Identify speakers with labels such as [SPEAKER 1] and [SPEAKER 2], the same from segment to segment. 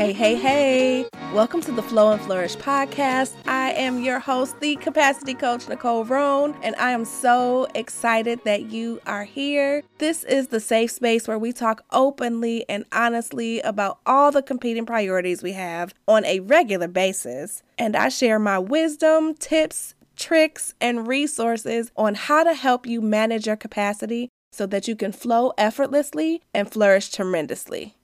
[SPEAKER 1] Hey, hey, hey. Welcome to the Flow and Flourish podcast. I am your host, the capacity coach, Nicole Roan, and I am so excited that you are here. This is the safe space where we talk openly and honestly about all the competing priorities we have on a regular basis. And I share my wisdom, tips, tricks, and resources on how to help you manage your capacity so that you can flow effortlessly and flourish tremendously.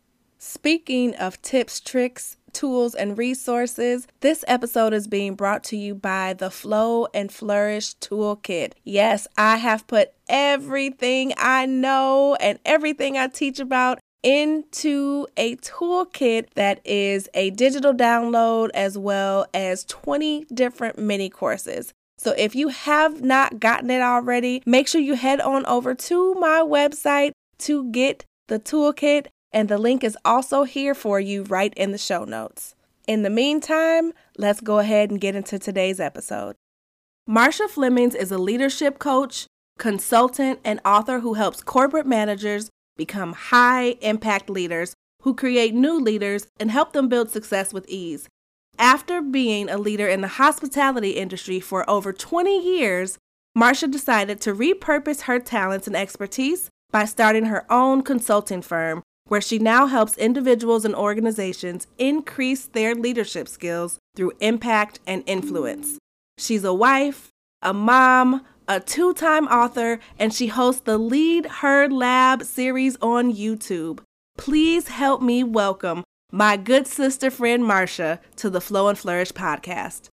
[SPEAKER 1] Speaking of tips, tricks, tools, and resources, this episode is being brought to you by the Flow and Flourish Toolkit. Yes, I have put everything I know and everything I teach about into a toolkit that is a digital download as well as 20 different mini courses. So if you have not gotten it already, make sure you head on over to my website to get the toolkit and the link is also here for you right in the show notes. In the meantime, let's go ahead and get into today's episode. Marsha Flemmings is a leadership coach, consultant, and author who helps corporate managers become high impact leaders who create new leaders and help them build success with ease. After being a leader in the hospitality industry for over 20 years, Marsha decided to repurpose her talents and expertise by starting her own consulting firm where she now helps individuals and organizations increase their leadership skills through impact and influence. She's a wife, a mom, a two time author, and she hosts the Lead Her Lab series on YouTube. Please help me welcome my good sister friend Marsha to the Flow and Flourish podcast.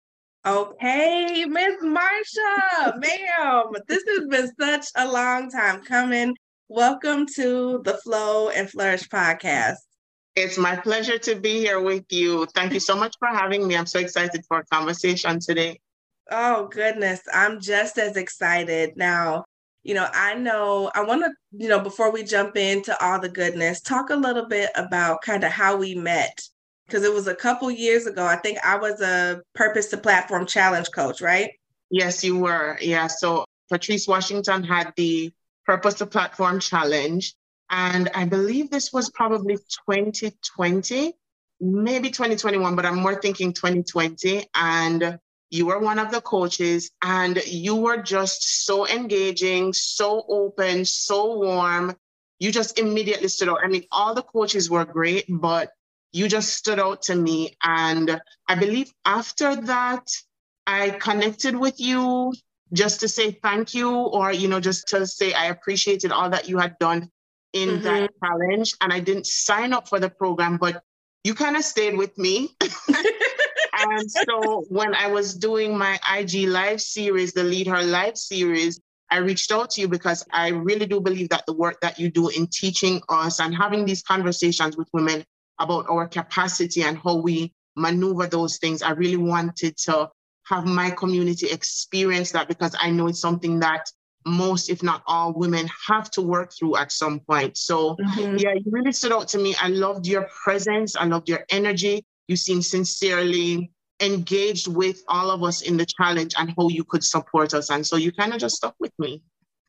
[SPEAKER 1] Okay, Miss Marsha, ma'am, this has been such a long time coming. Welcome to the Flow and Flourish podcast.
[SPEAKER 2] It's my pleasure to be here with you. Thank you so much for having me. I'm so excited for a conversation today.
[SPEAKER 1] Oh, goodness. I'm just as excited. Now, you know, I know I want to, you know, before we jump into all the goodness, talk a little bit about kind of how we met. Because it was a couple years ago. I think I was a Purpose to Platform Challenge coach, right?
[SPEAKER 2] Yes, you were. Yeah. So Patrice Washington had the Purpose to Platform Challenge. And I believe this was probably 2020, maybe 2021, but I'm more thinking 2020. And you were one of the coaches, and you were just so engaging, so open, so warm. You just immediately stood out. I mean, all the coaches were great, but you just stood out to me. And I believe after that, I connected with you just to say thank you or you know just to say i appreciated all that you had done in mm-hmm. that challenge and i didn't sign up for the program but you kind of stayed with me and so when i was doing my ig live series the lead her live series i reached out to you because i really do believe that the work that you do in teaching us and having these conversations with women about our capacity and how we maneuver those things i really wanted to have my community experience that because I know it's something that most, if not all, women have to work through at some point. So, mm-hmm. yeah, you really stood out to me. I loved your presence, I loved your energy. You seemed sincerely engaged with all of us in the challenge and how you could support us. And so you kind of just stuck with me.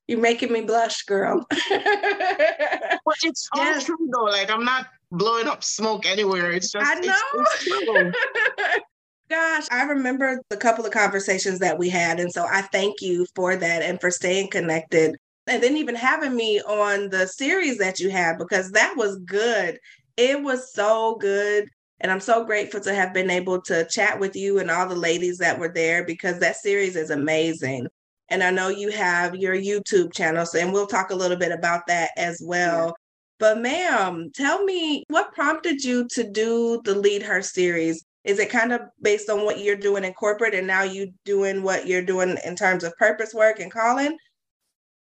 [SPEAKER 1] You're making me blush, girl.
[SPEAKER 2] but it's all yes. true though. Like I'm not blowing up smoke anywhere. It's just
[SPEAKER 1] I know. It's, it's Gosh, I remember the couple of conversations that we had. And so I thank you for that and for staying connected. And then even having me on the series that you had, because that was good. It was so good. And I'm so grateful to have been able to chat with you and all the ladies that were there because that series is amazing. And I know you have your YouTube channel, so, and we'll talk a little bit about that as well. Yeah. But, ma'am, tell me what prompted you to do the Lead Her series? Is it kind of based on what you're doing in corporate and now you doing what you're doing in terms of purpose work and calling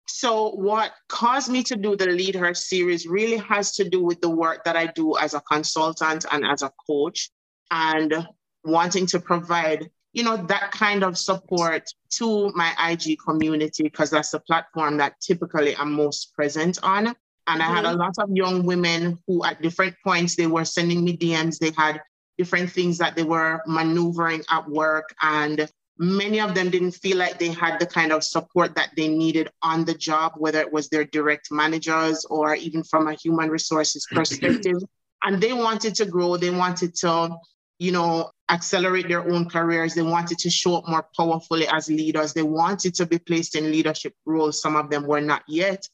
[SPEAKER 2] so what caused me to do the lead her series really has to do with the work that i do as a consultant and as a coach and wanting to provide you know that kind of support to my ig community because that's the platform that typically i'm most present on and mm-hmm. i had a mm-hmm. lot of young women who at different points they were sending me dms they had different things that they were maneuvering at work. And many of them didn't feel like they had the kind of support that they needed on the job, whether it was their direct managers or even from a human resources perspective. and they wanted to grow. They wanted to, you know, accelerate their own careers. They wanted to show up more powerfully as leaders. They wanted to be placed in leadership roles. Some of them were not yet.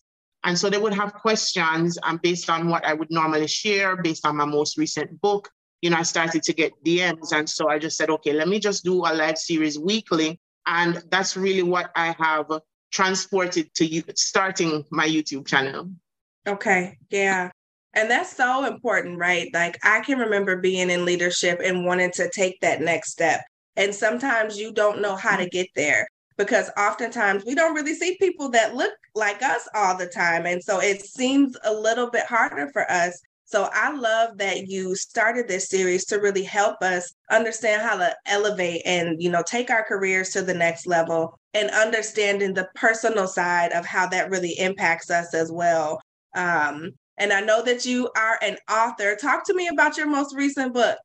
[SPEAKER 2] And so they would have questions and based on what I would normally share, based on my most recent book, you know, I started to get DMs. And so I just said, okay, let me just do a live series weekly. And that's really what I have transported to you, starting my YouTube channel.
[SPEAKER 1] Okay. Yeah. And that's so important, right? Like I can remember being in leadership and wanting to take that next step. And sometimes you don't know how to mm-hmm. get there because oftentimes we don't really see people that look like us all the time. And so it seems a little bit harder for us so I love that you started this series to really help us understand how to elevate and, you know, take our careers to the next level and understanding the personal side of how that really impacts us as well. Um, and I know that you are an author. Talk to me about your most recent book.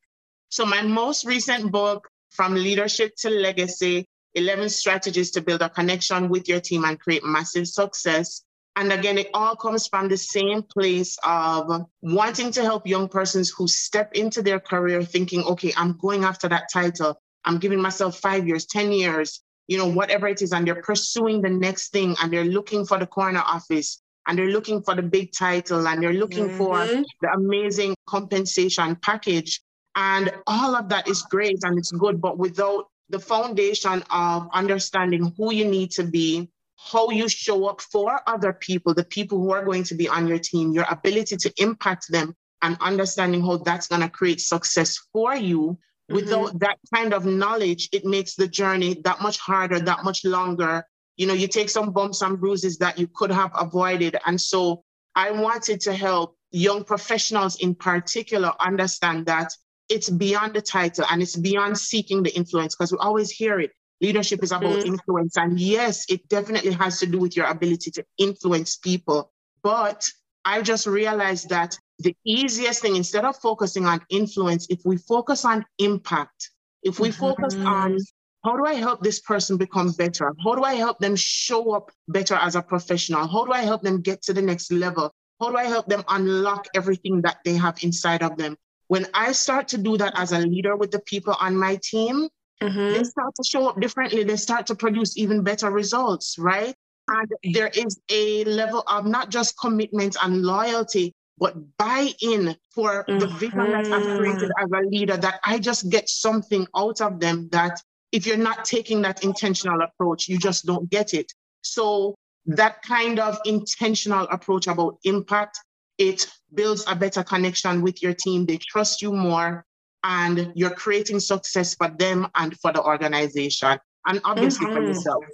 [SPEAKER 2] So my most recent book, From Leadership to Legacy, 11 strategies to build a connection with your team and create massive success and again, it all comes from the same place of wanting to help young persons who step into their career thinking, okay, I'm going after that title. I'm giving myself five years, 10 years, you know, whatever it is. And they're pursuing the next thing and they're looking for the corner office and they're looking for the big title and they're looking mm-hmm. for the amazing compensation package. And all of that is great and it's good, but without the foundation of understanding who you need to be, how you show up for other people, the people who are going to be on your team, your ability to impact them, and understanding how that's going to create success for you. Mm-hmm. Without that kind of knowledge, it makes the journey that much harder, that much longer. You know, you take some bumps and bruises that you could have avoided. And so I wanted to help young professionals in particular understand that it's beyond the title and it's beyond seeking the influence because we always hear it Leadership is about mm-hmm. influence. And yes, it definitely has to do with your ability to influence people. But I just realized that the easiest thing, instead of focusing on influence, if we focus on impact, if we mm-hmm. focus on how do I help this person become better? How do I help them show up better as a professional? How do I help them get to the next level? How do I help them unlock everything that they have inside of them? When I start to do that as a leader with the people on my team, mm-hmm. they start to show up differently. They start to produce even better results, right? And there is a level of not just commitment and loyalty, but buy in for mm-hmm. the vision that I've created mm-hmm. as a leader, that I just get something out of them that if you're not taking that intentional approach, you just don't get it. So, that kind of intentional approach about impact, it builds a better connection with your team. They trust you more and you're creating success for them and for the organization and obviously mm-hmm. for yourself.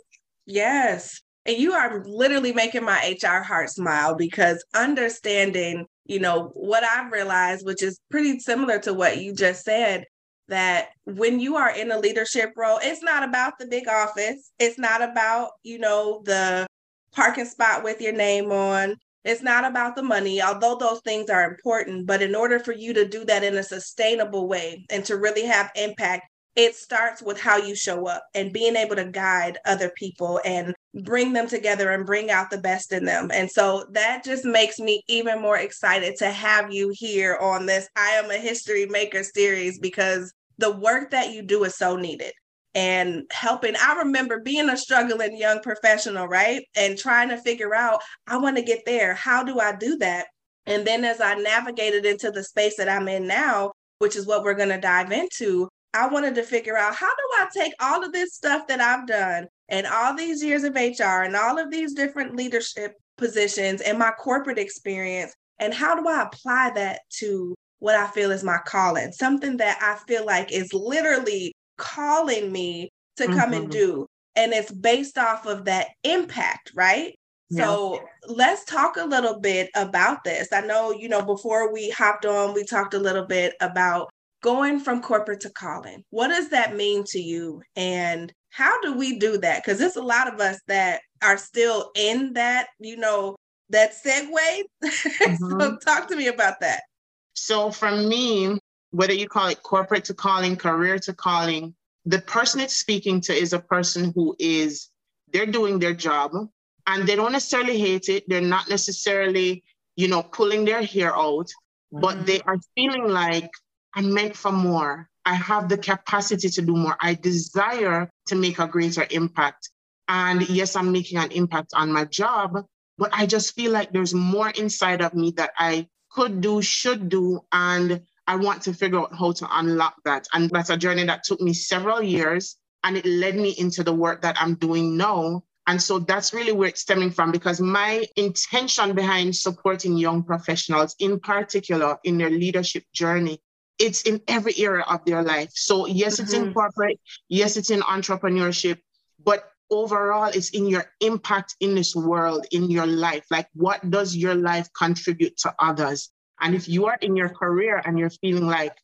[SPEAKER 1] Yes. And you are literally making my HR heart smile because understanding, you know, what I've realized, which is pretty similar to what you just said, that when you are in a leadership role, it's not about the big office. It's not about, you know, the parking spot with your name on. It's not about the money, although those things are important. But in order for you to do that in a sustainable way and to really have impact, it starts with how you show up and being able to guide other people and bring them together and bring out the best in them. And so that just makes me even more excited to have you here on this I Am a History Maker series because the work that you do is so needed and helping. I remember being a struggling young professional, right? And trying to figure out, I want to get there. How do I do that? And then as I navigated into the space that I'm in now, which is what we're going to dive into, I wanted to figure out how do I take all of this stuff that I've done and all these years of HR and all of these different leadership positions and my corporate experience, and how do I apply that to what I feel is my calling? Something that I feel like is literally calling me to come mm-hmm. and do. And it's based off of that impact, right? Yeah. So let's talk a little bit about this. I know, you know, before we hopped on, we talked a little bit about going from corporate to calling. What does that mean to you? And how do we do that? Because there's a lot of us that are still in that, you know, that segue. Mm-hmm. so talk to me about that.
[SPEAKER 2] So for me, whether you call it corporate to calling, career to calling, the person it's speaking to is a person who is, they're doing their job and they don't necessarily hate it. They're not necessarily, you know, pulling their hair out, but mm-hmm. they are feeling like I'm meant for more. I have the capacity to do more. I desire to make a greater impact. And yes, I'm making an impact on my job, but I just feel like there's more inside of me that I could do, should do, and I want to figure out how to unlock that. And that's a journey that took me several years and it led me into the work that I'm doing now. And so that's really where it's stemming from because my intention behind supporting young professionals, in particular in their leadership journey, it's in every area of their life. So, yes, mm-hmm. it's in mm-hmm. corporate, yes, it's in entrepreneurship, but overall, it's in your impact in this world, in your life. Like, what does your life contribute to others? And if you are in your career and you're feeling like,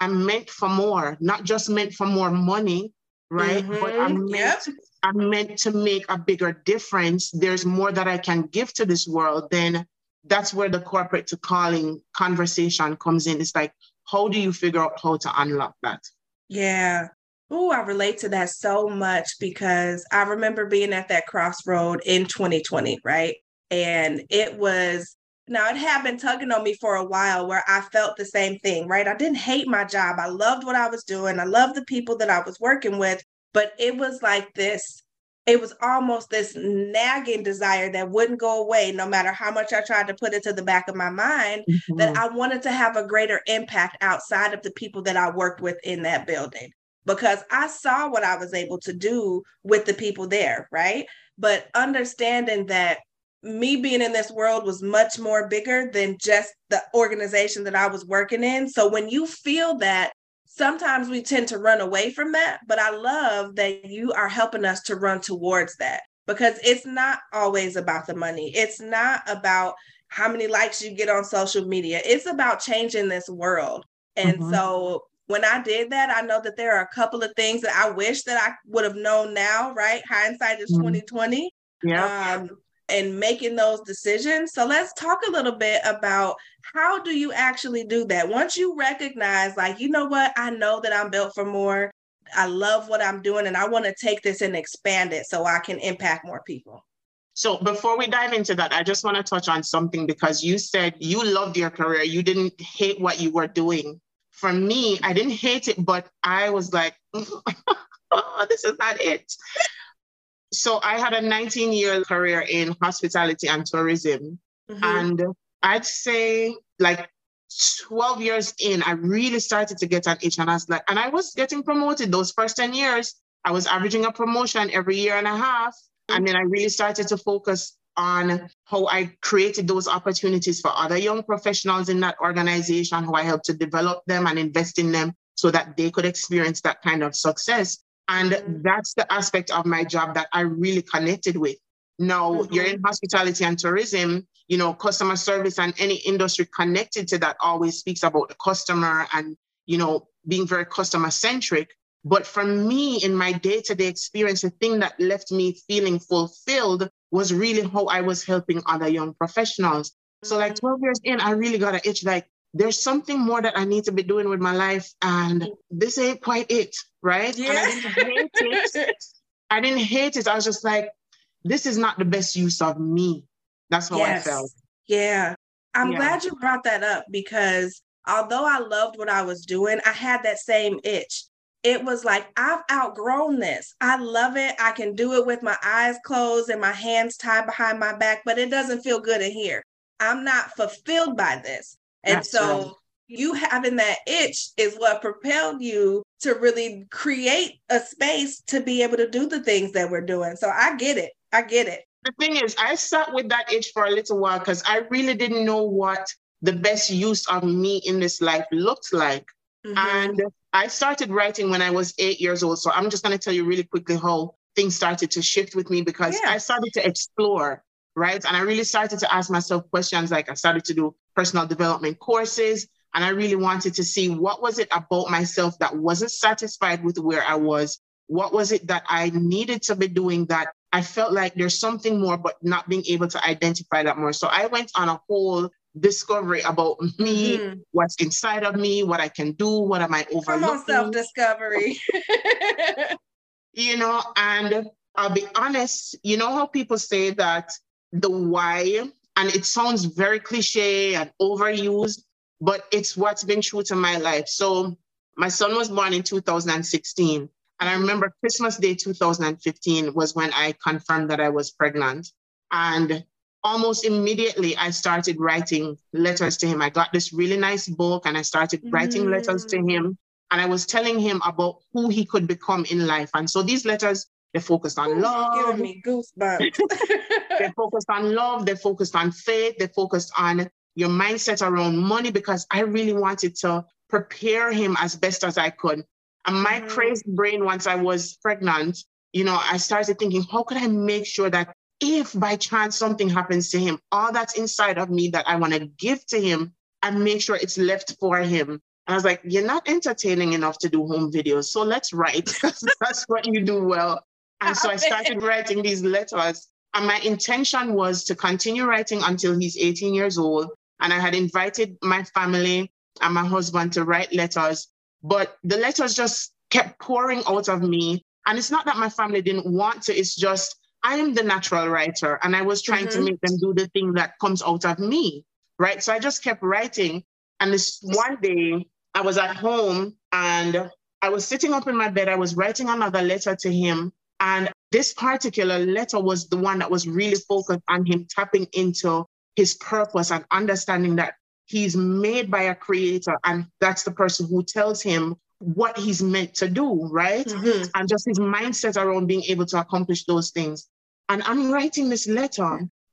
[SPEAKER 2] I'm meant for more, not just meant for more money, right? Mm-hmm. But I'm meant, yep. I'm meant to make a bigger difference. There's more that I can give to this world. Then that's where the corporate to calling conversation comes in. It's like, how do you figure out how to unlock that?
[SPEAKER 1] Yeah. Oh, I relate to that so much because I remember being at that crossroad in 2020, right? And it was now it had been tugging on me for a while where I felt the same thing, right? I didn't hate my job. I loved what I was doing. I loved the people that I was working with, but it was like this it was almost this nagging desire that wouldn't go away no matter how much I tried to put it to the back of my mind mm-hmm. that I wanted to have a greater impact outside of the people that I worked with in that building because I saw what I was able to do with the people there, right? But understanding that me being in this world was much more bigger than just the organization that I was working in. So when you feel that, sometimes we tend to run away from that. But I love that you are helping us to run towards that because it's not always about the money. It's not about how many likes you get on social media. It's about changing this world. And mm-hmm. so when I did that, I know that there are a couple of things that I wish that I would have known now, right? Hindsight is mm-hmm. 2020. Yeah. Um, and making those decisions. So let's talk a little bit about how do you actually do that? Once you recognize like, you know what, I know that I'm built for more. I love what I'm doing and I want to take this and expand it so I can impact more people.
[SPEAKER 2] So before we dive into that, I just want to touch on something because you said you loved your career. You didn't hate what you were doing. For me, I didn't hate it, but I was like, oh, this is not it. So I had a 19 year career in hospitality and tourism. Mm-hmm. And I'd say like 12 years in, I really started to get an itch. And I was like, and I was getting promoted those first 10 years. I was averaging a promotion every year and a half. And then I really started to focus on how I created those opportunities for other young professionals in that organization, how I helped to develop them and invest in them so that they could experience that kind of success. And that's the aspect of my job that I really connected with. Now, mm-hmm. you're in hospitality and tourism, you know, customer service and any industry connected to that always speaks about the customer and, you know, being very customer centric. But for me, in my day to day experience, the thing that left me feeling fulfilled was really how I was helping other young professionals. So, like mm-hmm. 12 years in, I really got an itch like, there's something more that I need to be doing with my life, and this ain't quite it, right? Yeah. I didn't hate it. I didn't hate it. I was just like, this is not the best use of me. That's how yes. I felt.
[SPEAKER 1] Yeah. I'm yeah. glad you brought that up because although I loved what I was doing, I had that same itch. It was like, I've outgrown this. I love it. I can do it with my eyes closed and my hands tied behind my back, but it doesn't feel good in here. I'm not fulfilled by this. And That's so right. you having that itch is what propelled you to really create a space to be able to do the things that we're doing. So I get it. I get it.
[SPEAKER 2] The thing is, I sat with that itch for a little while because I really didn't know what the best use of me in this life looked like. Mm-hmm. And I started writing when I was eight years old. So I'm just going to tell you really quickly how things started to shift with me because yeah. I started to explore right? And I really started to ask myself questions like I started to do personal development courses. And I really wanted to see what was it about myself that wasn't satisfied with where I was? What was it that I needed to be doing that I felt like there's something more, but not being able to identify that more. So I went on a whole discovery about me, mm-hmm. what's inside of me, what I can do, what am I overlooking. Come on,
[SPEAKER 1] self-discovery.
[SPEAKER 2] you know, and I'll be honest, you know how people say that the why, and it sounds very cliche and overused, but it's what's been true to my life. So my son was born in 2016. And I remember Christmas Day 2015 was when I confirmed that I was pregnant. And almost immediately, I started writing letters to him. I got this really nice book and I started writing mm. letters to mm. him. And I was telling him about who he could become in life. And so these letters, they focused on Ooh, love.
[SPEAKER 1] Giving me goosebumps.
[SPEAKER 2] they focused on love. They focused on faith. They're focused on your mindset around money because I really wanted to prepare him as best as I could. And my mm-hmm. crazy brain, once I was pregnant, you know, I started thinking, how could I make sure that if by chance something happens to him, all that's inside of me that I want to give to him, and make sure it's left for him. And I was like, you're not entertaining enough to do home videos. So let's write because that's what you do well. And so I started writing these letters. And my intention was to continue writing until he's 18 years old. And I had invited my family and my husband to write letters, but the letters just kept pouring out of me. And it's not that my family didn't want to, it's just I am the natural writer and I was trying mm-hmm. to make them do the thing that comes out of me. Right. So I just kept writing. And this one day I was at home and I was sitting up in my bed. I was writing another letter to him. And this particular letter was the one that was really focused on him tapping into his purpose and understanding that he's made by a creator and that's the person who tells him what he's meant to do right mm-hmm. and just his mindset around being able to accomplish those things and i'm writing this letter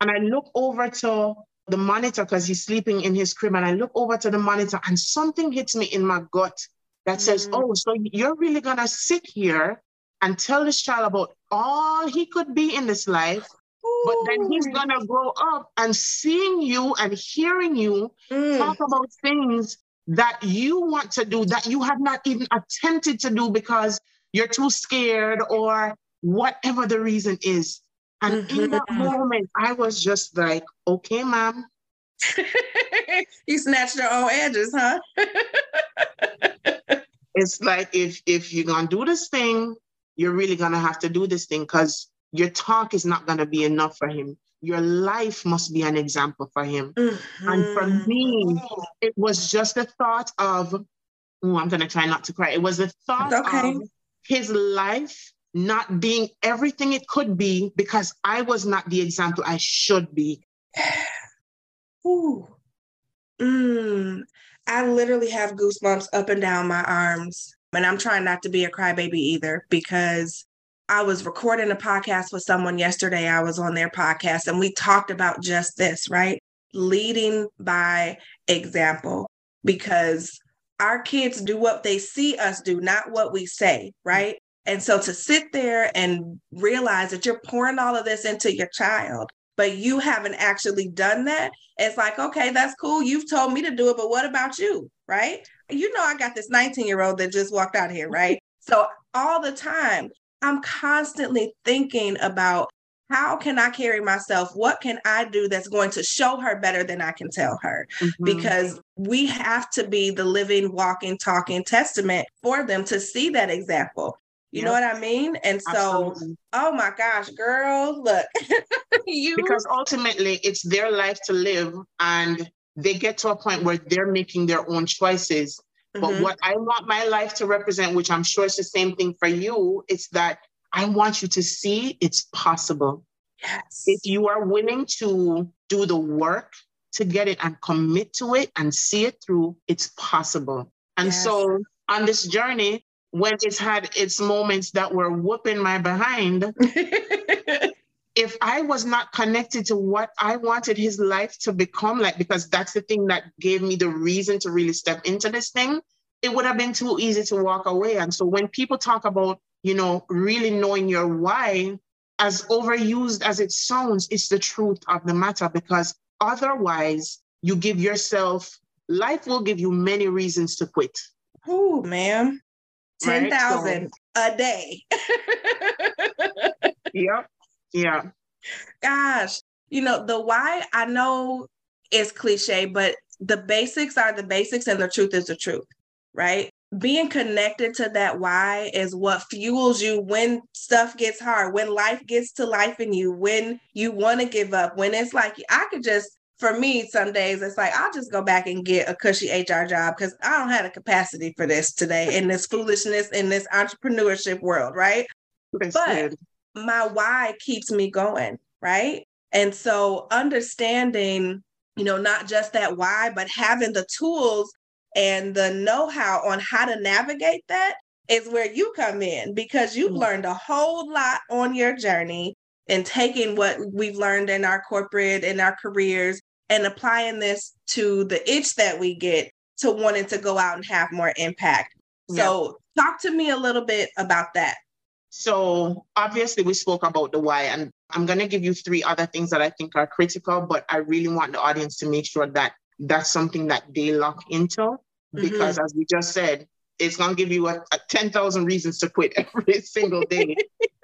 [SPEAKER 2] and i look over to the monitor because he's sleeping in his crib and i look over to the monitor and something hits me in my gut that mm-hmm. says oh so you're really gonna sit here and tell this child about all he could be in this life but then he's gonna grow up and seeing you and hearing you mm. talk about things that you want to do that you have not even attempted to do because you're too scared or whatever the reason is. And mm-hmm. in that mm-hmm. moment, I was just like, okay, mom.
[SPEAKER 1] you snatched your own edges, huh?
[SPEAKER 2] it's like if if you're gonna do this thing, you're really gonna have to do this thing because your talk is not going to be enough for him. Your life must be an example for him. Mm-hmm. And for mm-hmm. me, it was just the thought of, oh, I'm going to try not to cry. It was the thought okay. of his life not being everything it could be because I was not the example I should be.
[SPEAKER 1] Ooh. Mm. I literally have goosebumps up and down my arms. And I'm trying not to be a crybaby either because I was recording a podcast with someone yesterday. I was on their podcast and we talked about just this, right? Leading by example, because our kids do what they see us do, not what we say, right? And so to sit there and realize that you're pouring all of this into your child, but you haven't actually done that, it's like, okay, that's cool. You've told me to do it, but what about you, right? You know, I got this 19 year old that just walked out here, right? So all the time, I'm constantly thinking about how can I carry myself? What can I do that's going to show her better than I can tell her? Mm-hmm. Because we have to be the living, walking, talking testament for them to see that example. You yep. know what I mean? And so, Absolutely. oh my gosh, girl, look,
[SPEAKER 2] you because ultimately it's their life to live and they get to a point where they're making their own choices. But mm-hmm. what I want my life to represent, which I'm sure is the same thing for you, is that I want you to see it's possible.
[SPEAKER 1] Yes.
[SPEAKER 2] If you are willing to do the work to get it and commit to it and see it through, it's possible. And yes. so on this journey, when it's had its moments that were whooping my behind, if I was not connected to what I wanted his life to become like, because that's the thing that gave me the reason to really step into this thing, it would have been too easy to walk away. And so when people talk about, you know, really knowing your why, as overused as it sounds, it's the truth of the matter because otherwise you give yourself, life will give you many reasons to quit.
[SPEAKER 1] Oh, ma'am. 10,000 right? so, a day.
[SPEAKER 2] yep. Yeah.
[SPEAKER 1] Gosh, you know, the why I know is cliche, but the basics are the basics and the truth is the truth, right? Being connected to that why is what fuels you when stuff gets hard, when life gets to life in you, when you want to give up, when it's like I could just for me, some days it's like I'll just go back and get a cushy HR job because I don't have the capacity for this today in this foolishness in this entrepreneurship world, right? That's but good. My why keeps me going, right? And so understanding, you know, not just that why, but having the tools and the know-how on how to navigate that is where you come in because you've mm-hmm. learned a whole lot on your journey and taking what we've learned in our corporate and our careers and applying this to the itch that we get to wanting to go out and have more impact. So, talk to me a little bit about that.
[SPEAKER 2] So, obviously, we spoke about the why, and I'm going to give you three other things that I think are critical, but I really want the audience to make sure that that's something that they lock into because, mm-hmm. as we just said, it's going to give you a, a 10,000 reasons to quit every single day.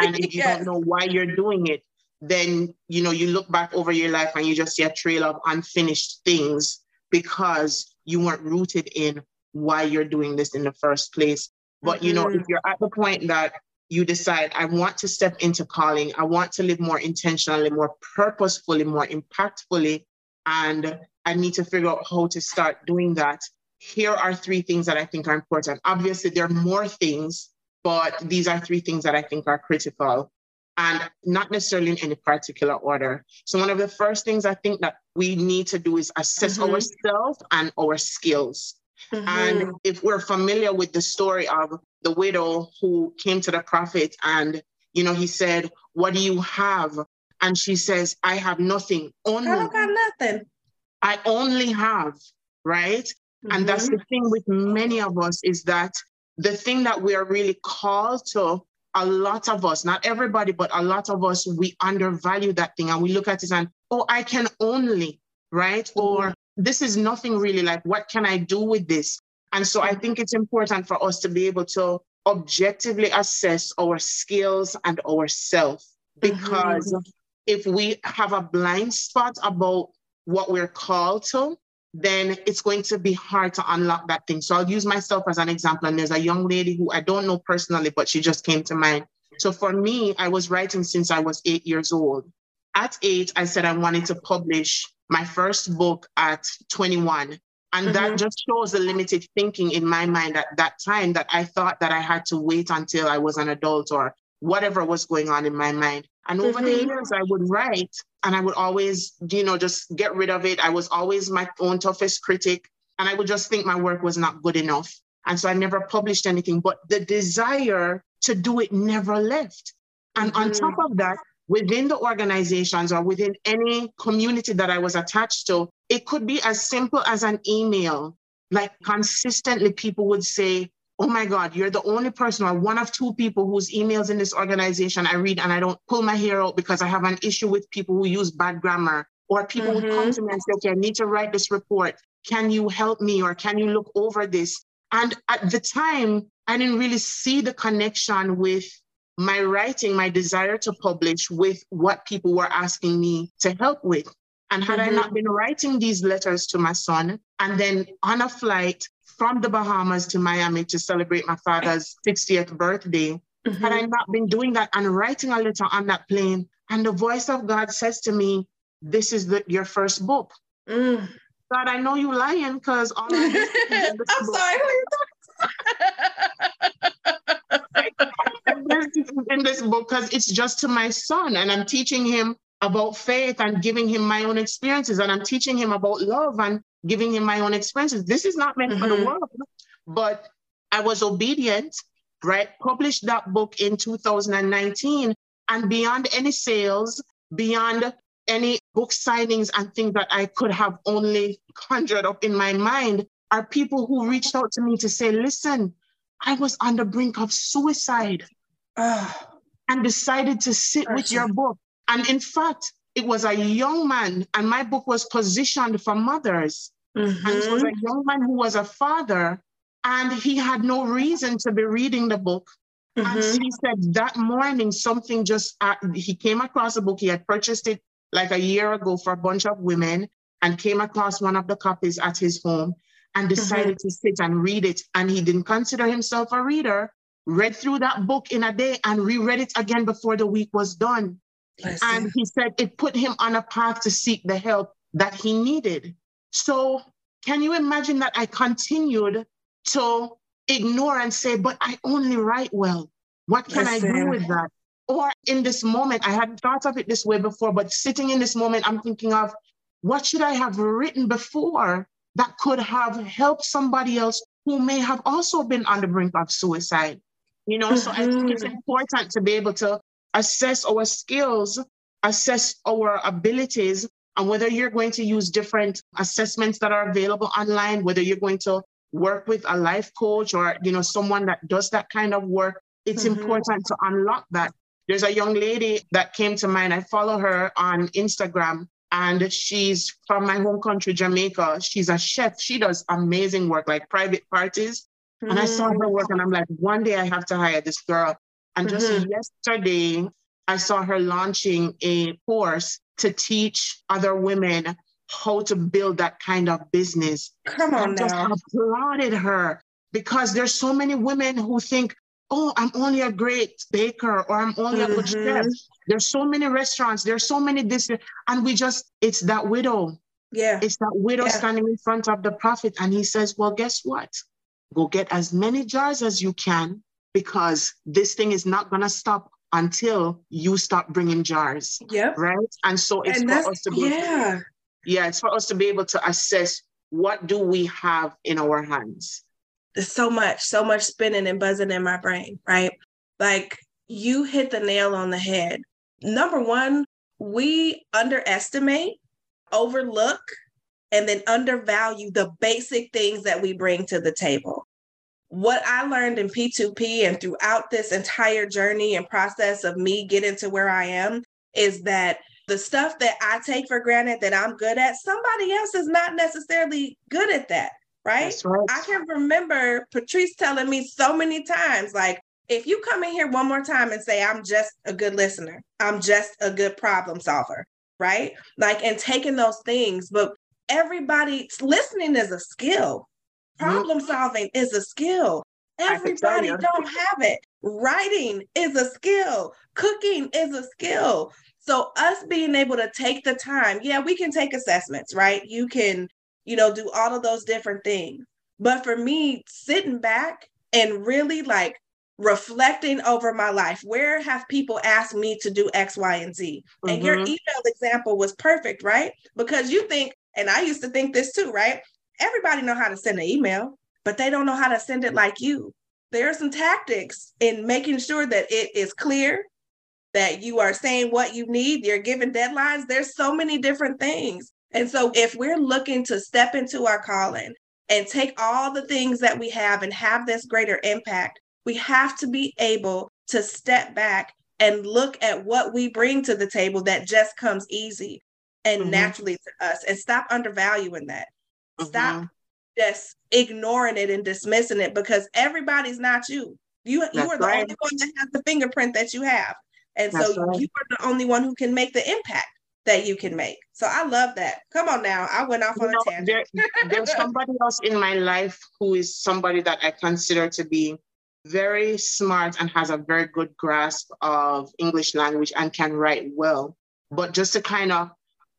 [SPEAKER 2] and if you yes. don't know why you're doing it, then you know you look back over your life and you just see a trail of unfinished things because you weren't rooted in why you're doing this in the first place. But mm-hmm. you know, if mm-hmm. you're at the point that you decide, I want to step into calling, I want to live more intentionally, more purposefully, more impactfully, and I need to figure out how to start doing that. Here are three things that I think are important. Obviously, there are more things, but these are three things that I think are critical and not necessarily in any particular order. So, one of the first things I think that we need to do is assess mm-hmm. ourselves and our skills. Mm-hmm. And if we're familiar with the story of the widow who came to the prophet and, you know, he said, What do you have? And she says, I have nothing.
[SPEAKER 1] Only I don't got nothing.
[SPEAKER 2] I only have, right? Mm-hmm. And that's mm-hmm. the thing with many of us is that the thing that we are really called to a lot of us, not everybody, but a lot of us, we undervalue that thing and we look at it and, oh, I can only, right? Mm-hmm. Or this is nothing really like, what can I do with this? And so I think it's important for us to be able to objectively assess our skills and ourself because mm-hmm. if we have a blind spot about what we're called to, then it's going to be hard to unlock that thing. So I'll use myself as an example. And there's a young lady who I don't know personally, but she just came to mind. So for me, I was writing since I was eight years old. At eight, I said I wanted to publish my first book at 21. And mm-hmm. that just shows the limited thinking in my mind at that time that I thought that I had to wait until I was an adult or whatever was going on in my mind. And over mm-hmm. the years, I would write and I would always, you know, just get rid of it. I was always my own toughest critic. And I would just think my work was not good enough. And so I never published anything, but the desire to do it never left. And mm-hmm. on top of that, within the organizations or within any community that I was attached to, it could be as simple as an email. Like consistently, people would say, oh my God, you're the only person or one of two people whose emails in this organization I read and I don't pull my hair out because I have an issue with people who use bad grammar. Or people mm-hmm. would come to me and say, okay, I need to write this report. Can you help me or can you look over this? And at the time, I didn't really see the connection with my writing, my desire to publish with what people were asking me to help with. And had mm-hmm. I not been writing these letters to my son, and then on a flight, from the Bahamas to Miami to celebrate my father's 60th birthday. Mm-hmm. Had I not been doing that and writing a letter on that plane, and the voice of God says to me, This is the, your first book. Mm. God, I know you lying because all I'm
[SPEAKER 1] sorry, who are you
[SPEAKER 2] in this book because it's just to my son and I'm teaching him about faith and giving him my own experiences and I'm teaching him about love and giving him my own experiences. This is not meant mm-hmm. for the mm-hmm. world, but I was obedient, right? Published that book in 2019 and beyond any sales, beyond any book signings and things that I could have only conjured up in my mind are people who reached out to me to say, listen, I was on the brink of suicide and decided to sit with your book. And in fact, it was a young man, and my book was positioned for mothers. Mm-hmm. And it was a young man who was a father, and he had no reason to be reading the book. Mm-hmm. And he said that morning, something just, uh, he came across a book. He had purchased it like a year ago for a bunch of women and came across one of the copies at his home and mm-hmm. decided mm-hmm. to sit and read it. And he didn't consider himself a reader, read through that book in a day and reread it again before the week was done. And he said it put him on a path to seek the help that he needed. So, can you imagine that I continued to ignore and say, but I only write well? What can. I do with that? Or in this moment, I hadn't thought of it this way before, but sitting in this moment, I'm thinking of what should I have written before that could have helped somebody else who may have also been on the brink of suicide? You know, mm-hmm. so I think it's mm-hmm. important to be able to assess our skills, assess our abilities, and whether you're going to use different assessments that are available online, whether you're going to work with a life coach or you know someone that does that kind of work it's mm-hmm. important to unlock that there's a young lady that came to mind i follow her on instagram and she's from my home country jamaica she's a chef she does amazing work like private parties mm-hmm. and i saw her work and i'm like one day i have to hire this girl and just mm-hmm. yesterday i saw her launching a course to teach other women how to build that kind of business.
[SPEAKER 1] Come on I just now.
[SPEAKER 2] applauded her because there's so many women who think, oh, I'm only a great baker or I'm only mm-hmm. a good chef. Mm-hmm. There's so many restaurants, there's so many this, and we just, it's that widow.
[SPEAKER 1] Yeah.
[SPEAKER 2] It's that widow yeah. standing in front of the prophet. And he says, well, guess what? Go get as many jars as you can because this thing is not going to stop until you stop bringing jars.
[SPEAKER 1] Yeah.
[SPEAKER 2] Right. And so it's and for us to be,
[SPEAKER 1] yeah
[SPEAKER 2] yeah, it's for us to be able to assess what do we have in our hands.
[SPEAKER 1] There's so much, so much spinning and buzzing in my brain, right? Like you hit the nail on the head. Number one, we underestimate, overlook, and then undervalue the basic things that we bring to the table. What I learned in P2P and throughout this entire journey and process of me getting to where I am is that the stuff that I take for granted that I'm good at, somebody else is not necessarily good at that. Right? right. I can remember Patrice telling me so many times, like, if you come in here one more time and say, I'm just a good listener, I'm just a good problem solver, right? Like, and taking those things, but everybody listening is a skill. Problem solving is a skill. Everybody don't have it. Writing is a skill. Cooking is a skill. So us being able to take the time, yeah, we can take assessments, right? You can, you know, do all of those different things. But for me, sitting back and really like reflecting over my life, where have people asked me to do X, Y, and Z? Mm-hmm. And your mm-hmm. email example was perfect, right? Because you think, and I used to think this too, right? Everybody know how to send an email, but they don't know how to send it like you. There are some tactics in making sure that it is clear, that you are saying what you need, you're giving deadlines. There's so many different things. And so if we're looking to step into our calling and take all the things that we have and have this greater impact, we have to be able to step back and look at what we bring to the table that just comes easy and mm-hmm. naturally to us and stop undervaluing that. Mm-hmm. Stop just ignoring it and dismissing it because everybody's not you. You, you are the right. only one that has the fingerprint that you have. And That's so right. you are the only one who can make the impact that you can make. So I love that. Come on now. I went off you on know, a tangent.
[SPEAKER 2] There, there's somebody else in my life who is somebody that I consider to be very smart and has a very good grasp of English language and can write well. But just to kind of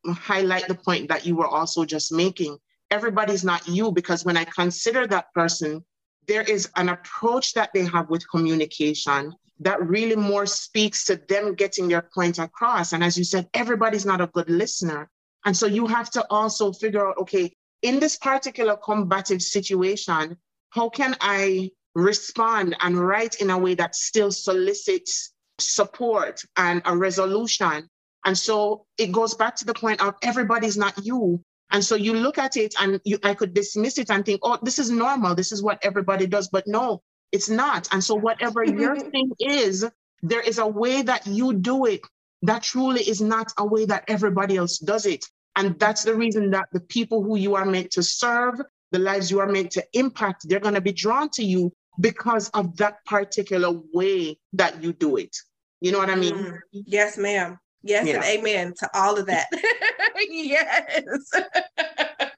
[SPEAKER 2] highlight the point that you were also just making, everybody's not you because when I consider that person, there is an approach that they have with communication that really more speaks to them getting their point across. And as you said, everybody's not a good listener. And so you have to also figure out okay, in this particular combative situation, how can I respond and write in a way that still solicits support and a resolution? And so it goes back to the point of everybody's not you. And so you look at it and you, I could dismiss it and think, oh, this is normal. This is what everybody does. But no, it's not. And so, whatever your thing is, there is a way that you do it that truly is not a way that everybody else does it. And that's the reason that the people who you are meant to serve, the lives you are meant to impact, they're going to be drawn to you because of that particular way that you do it. You know what I mean? Mm,
[SPEAKER 1] yes, ma'am. Yes, yeah. and amen to all of that. yes.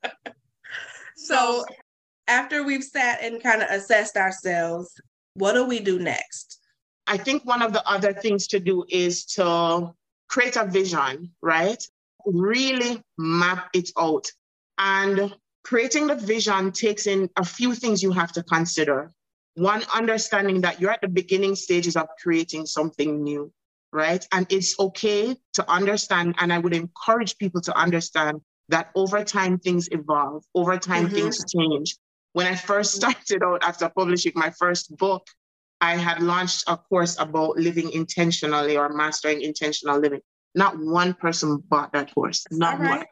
[SPEAKER 1] so after we've sat and kind of assessed ourselves, what do we do next?
[SPEAKER 2] I think one of the other things to do is to create a vision, right? really map it out. And creating the vision takes in a few things you have to consider. One, understanding that you're at the beginning stages of creating something new, right? And it's okay to understand. And I would encourage people to understand that over time things evolve, over time mm-hmm. things change. When I first started out after publishing my first book, I had launched a course about living intentionally or mastering intentional living. Not one person bought that course, not right. one.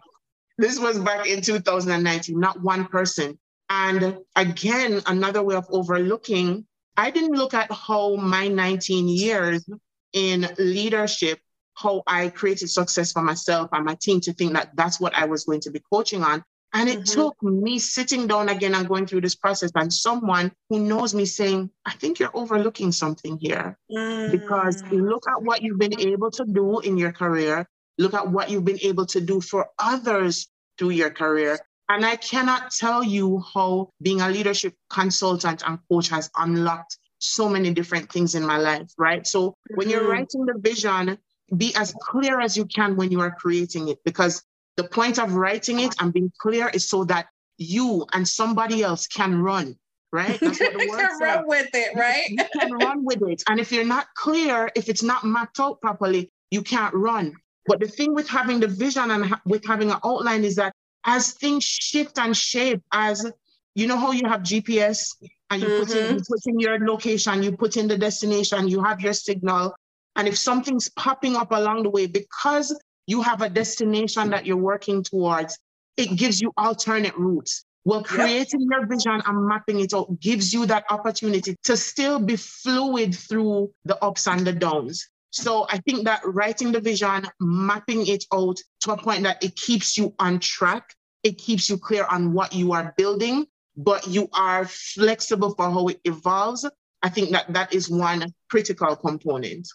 [SPEAKER 2] This was back in 2019, not one person. And again, another way of overlooking, I didn't look at how my 19 years in leadership how I created success for myself and my team to think that that's what I was going to be coaching on. And it mm-hmm. took me sitting down again and going through this process and someone who knows me saying, I think you're overlooking something here. Mm. Because look at what you've been able to do in your career. Look at what you've been able to do for others through your career. And I cannot tell you how being a leadership consultant and coach has unlocked so many different things in my life, right? So mm-hmm. when you're mm-hmm. writing the vision, be as clear as you can when you are creating it because the point of writing it and being clear is so that you and somebody else can run right
[SPEAKER 1] that's what the word can run with it right
[SPEAKER 2] you can run with it and if you're not clear if it's not mapped out properly you can't run but the thing with having the vision and ha- with having an outline is that as things shift and shape as you know how you have gps and you mm-hmm. put in you put in your location you put in the destination you have your signal and if something's popping up along the way, because you have a destination that you're working towards, it gives you alternate routes. Well, creating yep. your vision and mapping it out gives you that opportunity to still be fluid through the ups and the downs. So I think that writing the vision, mapping it out to a point that it keeps you on track, it keeps you clear on what you are building, but you are flexible for how it evolves. I think that that is one critical component.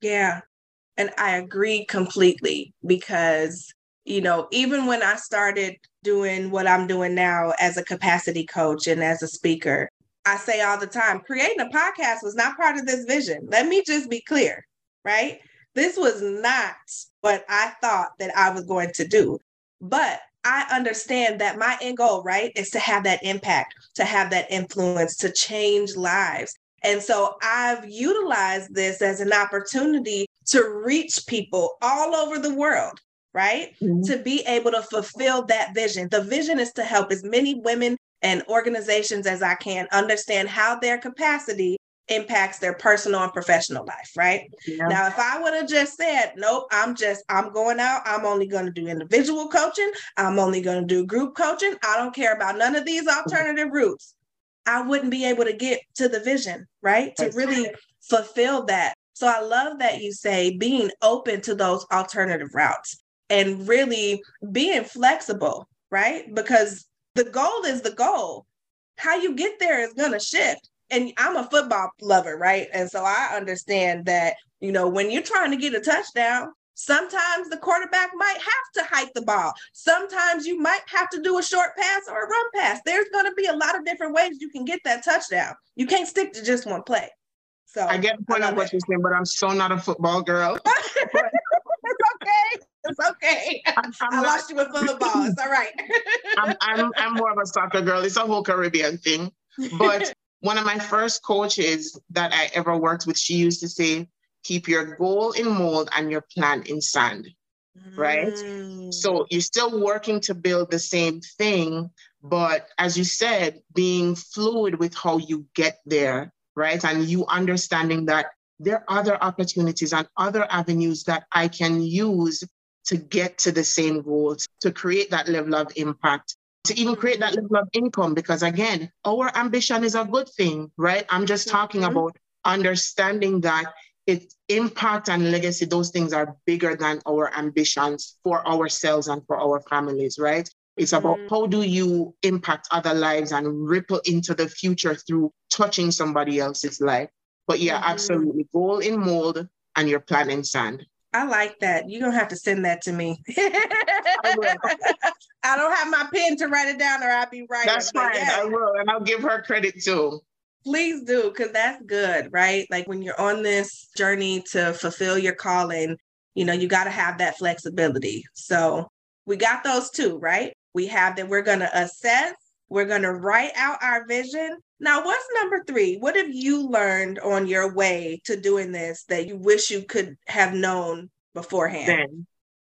[SPEAKER 1] Yeah. And I agree completely because, you know, even when I started doing what I'm doing now as a capacity coach and as a speaker, I say all the time creating a podcast was not part of this vision. Let me just be clear, right? This was not what I thought that I was going to do. But I understand that my end goal, right, is to have that impact, to have that influence, to change lives. And so I've utilized this as an opportunity to reach people all over the world, right? Mm-hmm. To be able to fulfill that vision. The vision is to help as many women and organizations as I can understand how their capacity impacts their personal and professional life, right? Yeah. Now, if I would have just said, nope, I'm just, I'm going out, I'm only going to do individual coaching, I'm only going to do group coaching, I don't care about none of these alternative routes. I wouldn't be able to get to the vision, right? To really fulfill that. So I love that you say being open to those alternative routes and really being flexible, right? Because the goal is the goal. How you get there is going to shift. And I'm a football lover, right? And so I understand that, you know, when you're trying to get a touchdown, Sometimes the quarterback might have to hike the ball. Sometimes you might have to do a short pass or a run pass. There's going to be a lot of different ways you can get that touchdown. You can't stick to just one play. So
[SPEAKER 2] I get the point of what you're saying, but I'm so not a football girl.
[SPEAKER 1] it's okay. It's okay. I'm, I'm i lost you with football. It's all right.
[SPEAKER 2] I'm, I'm, I'm more of a soccer girl. It's a whole Caribbean thing. But one of my first coaches that I ever worked with, she used to say, keep your goal in mold and your plan in sand, right? Mm. So you're still working to build the same thing, but as you said, being fluid with how you get there, right? And you understanding that there are other opportunities and other avenues that I can use to get to the same goals, to create that level of impact, to even create that level of income. Because again, our ambition is a good thing, right? I'm just talking mm-hmm. about understanding that its impact and legacy, those things are bigger than our ambitions for ourselves and for our families, right? It's about mm-hmm. how do you impact other lives and ripple into the future through touching somebody else's life. But yeah, mm-hmm. absolutely. Goal in mold and your plan in sand.
[SPEAKER 1] I like that. You're gonna have to send that to me. I, I, don't have my pen to write it down, or I'll be writing.
[SPEAKER 2] That's fine. Yeah. I will, and I'll give her credit too.
[SPEAKER 1] Please do, because that's good, right? Like when you're on this journey to fulfill your calling, you know, you got to have that flexibility. So we got those two, right? We have that we're going to assess, we're going to write out our vision. Now, what's number three? What have you learned on your way to doing this that you wish you could have known beforehand?
[SPEAKER 2] Then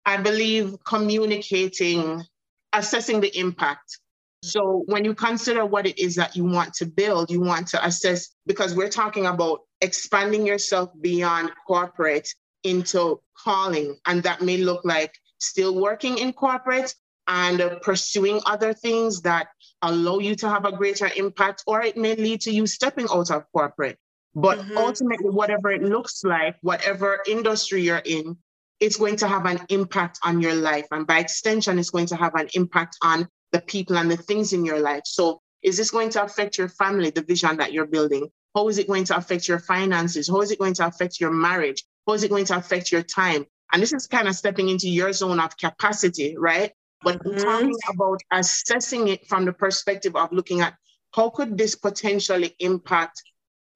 [SPEAKER 2] I believe communicating, assessing the impact. So when you consider what it is that you want to build, you want to assess because we're talking about expanding yourself beyond corporate into calling. And that may look like still working in corporate and pursuing other things that allow you to have a greater impact, or it may lead to you stepping out of corporate. But mm-hmm. ultimately, whatever it looks like, whatever industry you're in, it's going to have an impact on your life. And by extension, it's going to have an impact on the people and the things in your life. So, is this going to affect your family, the vision that you're building? How is it going to affect your finances? How is it going to affect your marriage? How is it going to affect your time? And this is kind of stepping into your zone of capacity, right? But mm-hmm. talking about assessing it from the perspective of looking at how could this potentially impact,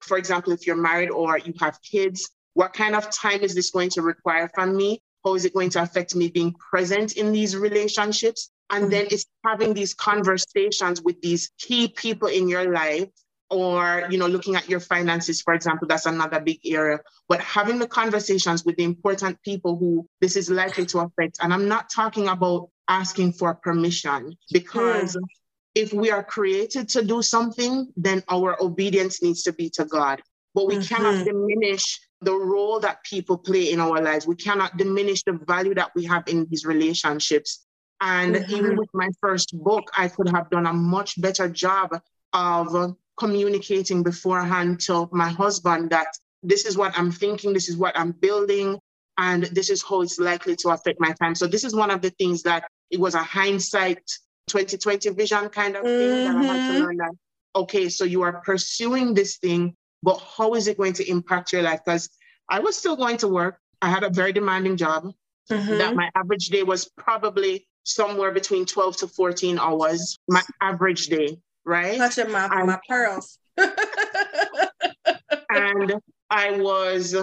[SPEAKER 2] for example, if you're married or you have kids, what kind of time is this going to require from me? How is it going to affect me being present in these relationships? And mm-hmm. then it's having these conversations with these key people in your life or you know looking at your finances for example that's another big area but having the conversations with the important people who this is likely to affect and i'm not talking about asking for permission because mm. if we are created to do something then our obedience needs to be to god but we mm-hmm. cannot diminish the role that people play in our lives we cannot diminish the value that we have in these relationships and mm-hmm. even with my first book i could have done a much better job of communicating beforehand to my husband that this is what I'm thinking, this is what I'm building, and this is how it's likely to affect my time. So this is one of the things that it was a hindsight 2020 vision kind of thing mm-hmm. that I had to mm-hmm. learn that okay, so you are pursuing this thing, but how is it going to impact your life? Because I was still going to work. I had a very demanding job mm-hmm. that my average day was probably somewhere between 12 to 14 hours, my average day right?
[SPEAKER 1] Touching my, my pearls.
[SPEAKER 2] and I was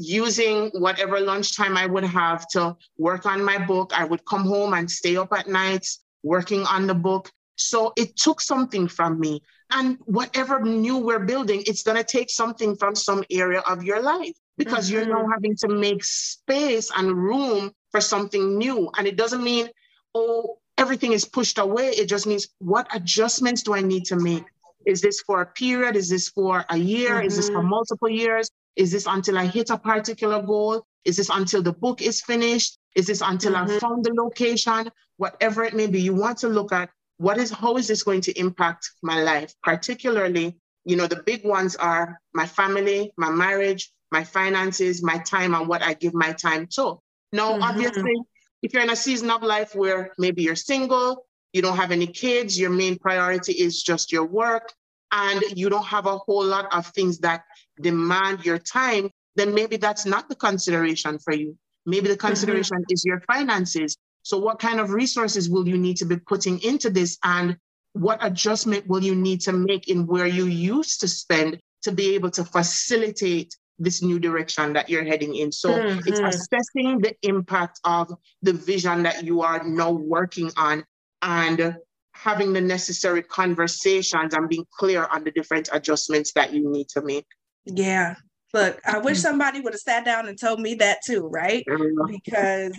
[SPEAKER 2] using whatever lunchtime I would have to work on my book. I would come home and stay up at nights working on the book. So it took something from me. And whatever new we're building, it's going to take something from some area of your life because mm-hmm. you're now having to make space and room for something new. And it doesn't mean, oh, everything is pushed away. It just means what adjustments do I need to make? Is this for a period? Is this for a year? Mm-hmm. Is this for mm-hmm. multiple years? Is this until I hit a particular goal? Is this until the book is finished? Is this until mm-hmm. I found the location? Whatever it may be, you want to look at what is how is this going to impact my life? Particularly, you know, the big ones are my family, my marriage, my finances, my time, and what I give my time to. Now, mm-hmm. obviously, if you're in a season of life where maybe you're single, you don't have any kids, your main priority is just your work, and you don't have a whole lot of things that demand your time, then maybe that's not the consideration for you. Maybe the mm-hmm. consideration mm-hmm. is your finances. So, what kind of resources will you need to be putting into this? And what adjustment will you need to make in where you used to spend to be able to facilitate this new direction that you're heading in. So mm-hmm. it's assessing the impact of the vision that you are now working on and having the necessary conversations and being clear on the different adjustments that you need to make.
[SPEAKER 1] Yeah. Look, I wish somebody would have sat down and told me that too, right? Because,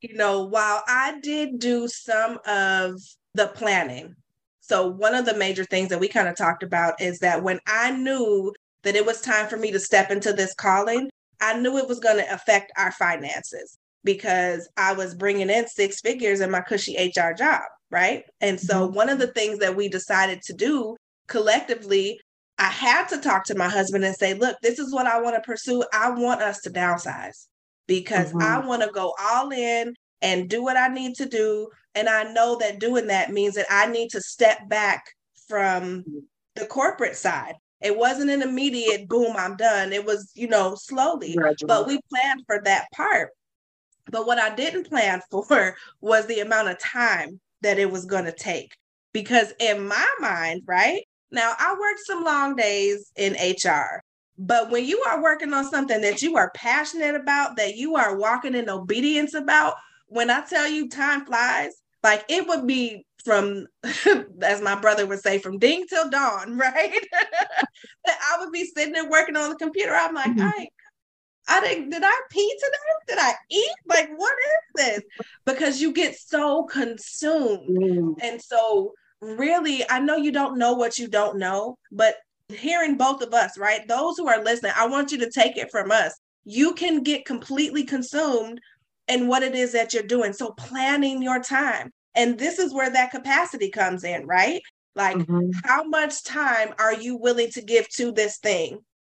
[SPEAKER 1] you know, while I did do some of the planning, so one of the major things that we kind of talked about is that when I knew that it was time for me to step into this calling, I knew it was going to affect our finances because I was bringing in six figures in my cushy HR job, right? And so mm-hmm. one of the things that we decided to do collectively, I had to talk to my husband and say, look, this is what I want to pursue. I want us to downsize because mm-hmm. I want to go all in and do what I need to do. And I know that doing that means that I need to step back from the corporate side. It wasn't an immediate boom, I'm done. It was, you know, slowly. But we planned for that part. But what I didn't plan for was the amount of time that it was going to take. Because in my mind, right now, I worked some long days in HR, But when you are working on something that you are passionate about, that you are walking in obedience about, when I tell you time flies, like it would be from, as my brother would say, from ding till dawn, right? I would be sitting there working on the computer. I'm like, mm-hmm. I, I didn't, did I pee today? Did I eat? Like, what is this? Because you get so consumed. Mm. And so, really, I know you don't know what you don't know, but hearing both of us, right? Those who are listening, I want you to take it from us. You can get completely consumed in what it is that you're doing. So, planning your time. And this is where that capacity comes in, right? Like, mm-hmm. how much time are you willing to give to this thing?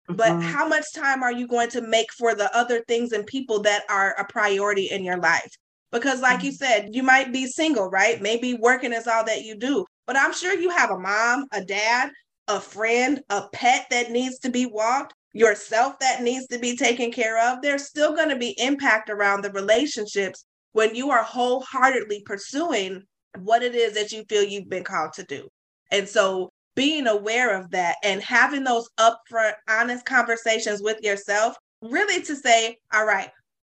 [SPEAKER 1] Mm-hmm. But how much time are you going to make for the other things and people that are a priority in your life? Because, like mm-hmm. you said, you might be single, right? Maybe working is all that you do. But I'm sure you have a mom, a dad, a friend, a pet that needs to be walked, yourself that needs to be taken care of. There's still going to be impact around the relationships when you are wholeheartedly pursuing what it is that you feel you've been called to do. And so being aware of that and having those upfront, honest conversations with yourself, really to say, all right,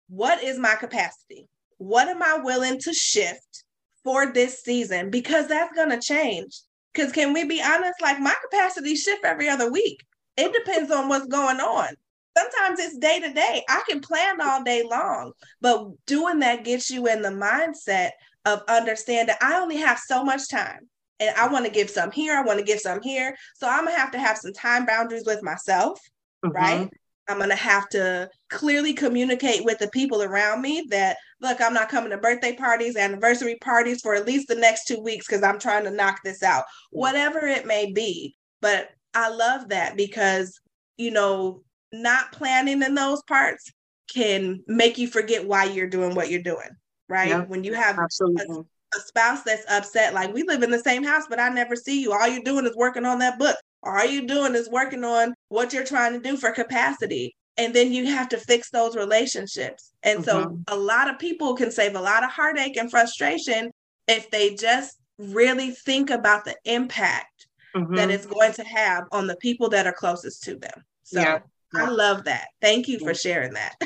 [SPEAKER 1] what is my capacity? What am I willing to shift for this season? Because that's going to change. Because can we be honest? Like my capacity shift every other week. It depends on what's going on sometimes it's day to day. I can plan all day long, but doing that gets you in the mindset of understanding I only have so much time and I want to give some here, I want to give some here. So I'm going to have to have some time boundaries with myself, mm-hmm. right? I'm going to have to clearly communicate with the people around me that, look, I'm not coming to birthday parties, anniversary parties for at least the next two weeks because I'm trying to knock this out, whatever it may be. But I love that because, you know, not planning in those parts can make you forget why you're doing what you're doing, right? Yeah, when you have absolutely. A, a spouse that's upset, like we live in the same house, but I never see you. All you're doing is working on that book. All you're doing is working on what you're trying to do for capacity. And then you have to fix those relationships. And mm-hmm. so a lot of people can save a lot of heartache and frustration if they just really think about the impact mm-hmm. that it's going to have on the people that are closest to them. So yeah. I love that. Thank you for sharing that.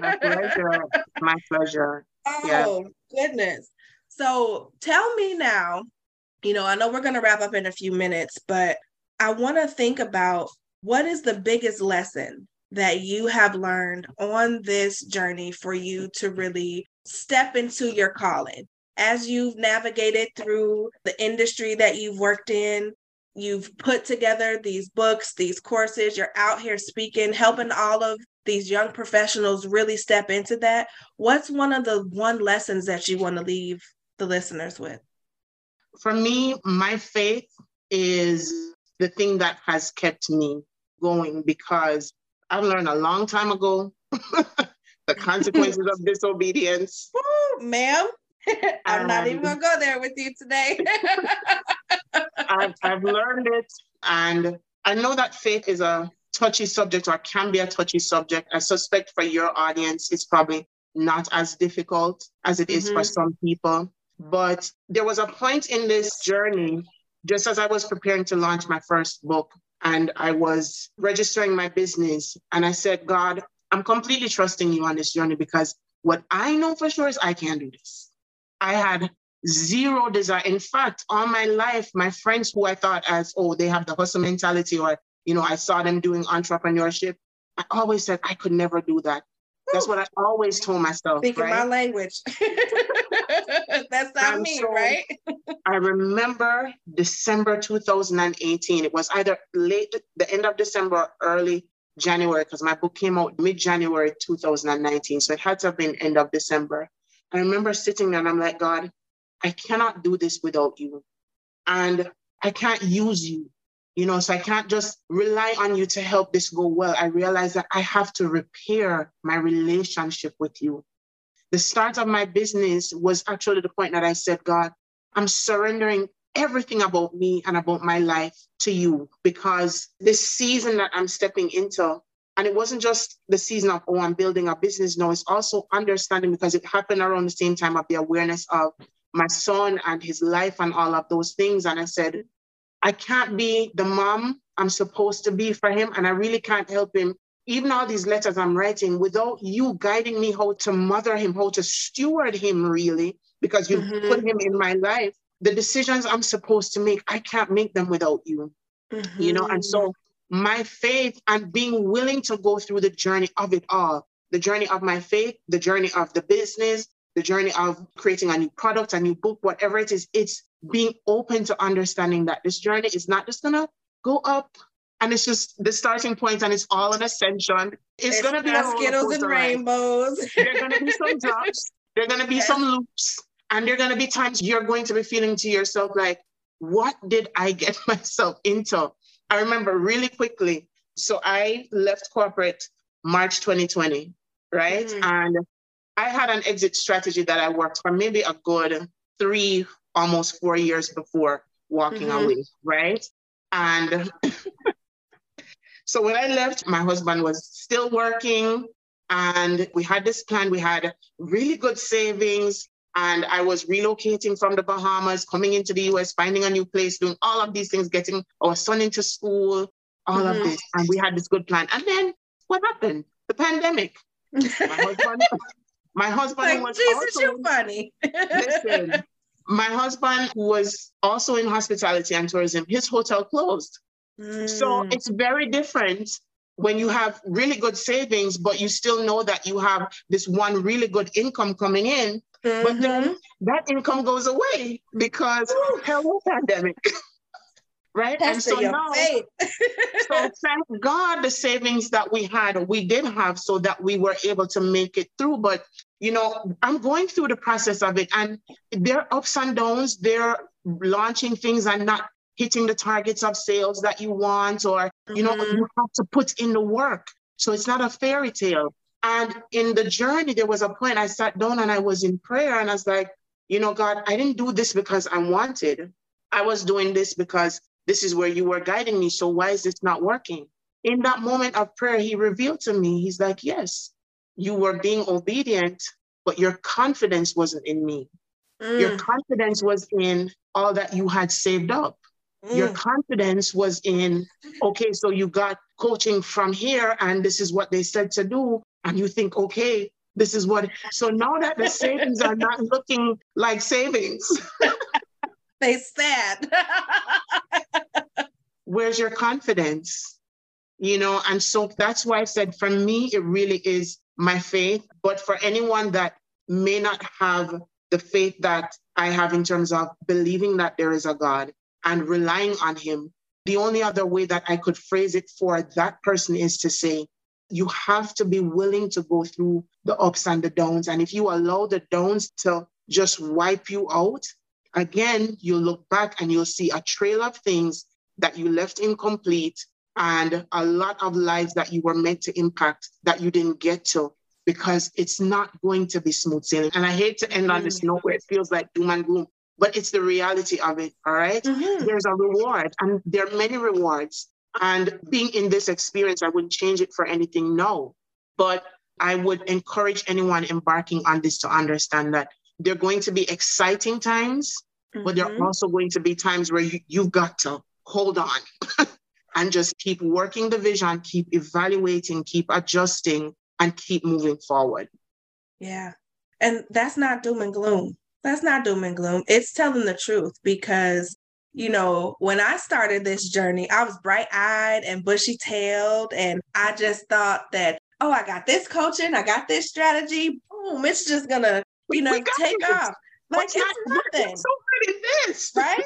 [SPEAKER 2] My pleasure. My pleasure.
[SPEAKER 1] Oh, yeah. goodness. So tell me now, you know, I know we're going to wrap up in a few minutes, but I want to think about what is the biggest lesson that you have learned on this journey for you to really step into your calling as you've navigated through the industry that you've worked in You've put together these books, these courses, you're out here speaking, helping all of these young professionals really step into that. What's one of the one lessons that you want to leave the listeners with?
[SPEAKER 2] For me, my faith is the thing that has kept me going because I've learned a long time ago the consequences of disobedience.
[SPEAKER 1] Ooh, ma'am, I'm um, not even gonna go there with you today.
[SPEAKER 2] I've, I've learned it, and I know that faith is a touchy subject or can be a touchy subject. I suspect for your audience, it's probably not as difficult as it is mm-hmm. for some people. But there was a point in this journey, just as I was preparing to launch my first book, and I was registering my business, and I said, God, I'm completely trusting you on this journey because what I know for sure is I can do this. I had zero desire. In fact, all my life, my friends who I thought as, oh, they have the hustle mentality, or, you know, I saw them doing entrepreneurship, I always said I could never do that. That's what I always told myself.
[SPEAKER 1] Speaking right? my language. That's not and me, so right?
[SPEAKER 2] I remember December 2018. It was either late, the end of December, or early January, because my book came out mid January 2019. So it had to have been end of December. I remember sitting there and I'm like, God, I cannot do this without you. And I can't use you, you know, so I can't just rely on you to help this go well. I realize that I have to repair my relationship with you. The start of my business was actually the point that I said, God, I'm surrendering everything about me and about my life to you because this season that I'm stepping into, and it wasn't just the season of, oh, I'm building a business. No, it's also understanding because it happened around the same time of the awareness of my son and his life and all of those things. And I said, I can't be the mom I'm supposed to be for him. And I really can't help him. Even all these letters I'm writing, without you guiding me how to mother him, how to steward him, really, because you mm-hmm. put him in my life, the decisions I'm supposed to make, I can't make them without you. Mm-hmm. You know, and so my faith and being willing to go through the journey of it all the journey of my faith, the journey of the business, the journey of creating a new product, a new book, whatever it is, it's being open to understanding that this journey is not just gonna go up and it's just the starting point and it's all an ascension. It's, it's gonna be
[SPEAKER 1] Skittles and rainbows.
[SPEAKER 2] there are gonna be some drops, there are gonna be yes. some loops, and there are gonna be times you're going to be feeling to yourself like, what did I get myself into? I remember really quickly. So I left corporate March 2020, right? Mm-hmm. And I had an exit strategy that I worked for maybe a good three, almost four years before walking mm-hmm. away, right? And so when I left, my husband was still working and we had this plan. We had really good savings and I was relocating from the Bahamas, coming into the US, finding a new place, doing all of these things, getting our son into school, all mm-hmm. of this. And we had this good plan. And then what happened? The pandemic. My husband, my husband like, was
[SPEAKER 1] Jesus, also, you're funny.
[SPEAKER 2] listen, my husband who was also in hospitality and tourism. His hotel closed. Mm. So it's very different when you have really good savings, but you still know that you have this one really good income coming in Mm-hmm. But then mm-hmm. that income goes away because hello pandemic. right?
[SPEAKER 1] And so now,
[SPEAKER 2] so thank God the savings that we had, we did have so that we were able to make it through. But you know, I'm going through the process of it, and there are ups and downs. They're launching things and not hitting the targets of sales that you want, or you know, mm-hmm. you have to put in the work. So it's not a fairy tale. And in the journey, there was a point I sat down and I was in prayer and I was like, you know, God, I didn't do this because I wanted. I was doing this because this is where you were guiding me. So why is this not working? In that moment of prayer, he revealed to me, he's like, yes, you were being obedient, but your confidence wasn't in me. Mm. Your confidence was in all that you had saved up. Mm. Your confidence was in, okay, so you got coaching from here, and this is what they said to do and you think, okay, this is what. So now that the savings are not looking like savings,
[SPEAKER 1] they said.
[SPEAKER 2] Where's your confidence? You know, and so that's why I said for me, it really is my faith. But for anyone that may not have the faith that I have in terms of believing that there is a God and relying on Him, the only other way that I could phrase it for that person is to say, you have to be willing to go through the ups and the downs. And if you allow the downs to just wipe you out, again, you'll look back and you'll see a trail of things that you left incomplete and a lot of lives that you were meant to impact that you didn't get to because it's not going to be smooth sailing. And I hate to end on this note where it feels like doom and gloom, but it's the reality of it. All right? mm-hmm. There's a reward, and there are many rewards. And being in this experience, I wouldn't change it for anything, no. But I would encourage anyone embarking on this to understand that there are going to be exciting times, mm-hmm. but there are mm-hmm. also going to be times where you, you've got to hold on and just keep working the vision, keep evaluating, keep adjusting, and keep moving forward.
[SPEAKER 1] Yeah. And that's not doom and gloom. That's not doom and gloom. It's telling the truth because you know, when I started this journey, I was bright eyed and bushy tailed. And I just thought that, oh, I got this coaching, I got this strategy. Boom, it's just going to, you know, take this. off. Like it's nothing. So good at this. Right?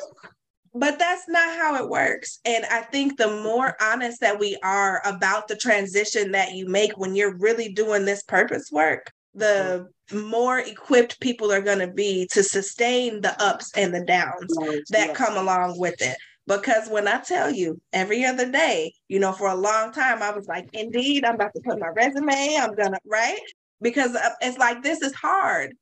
[SPEAKER 1] But that's not how it works. And I think the more honest that we are about the transition that you make when you're really doing this purpose work, the more equipped people are going to be to sustain the ups and the downs that come along with it. Because when I tell you every other day, you know, for a long time, I was like, indeed, I'm about to put my resume, I'm gonna, right? Because uh, it's like, this is hard.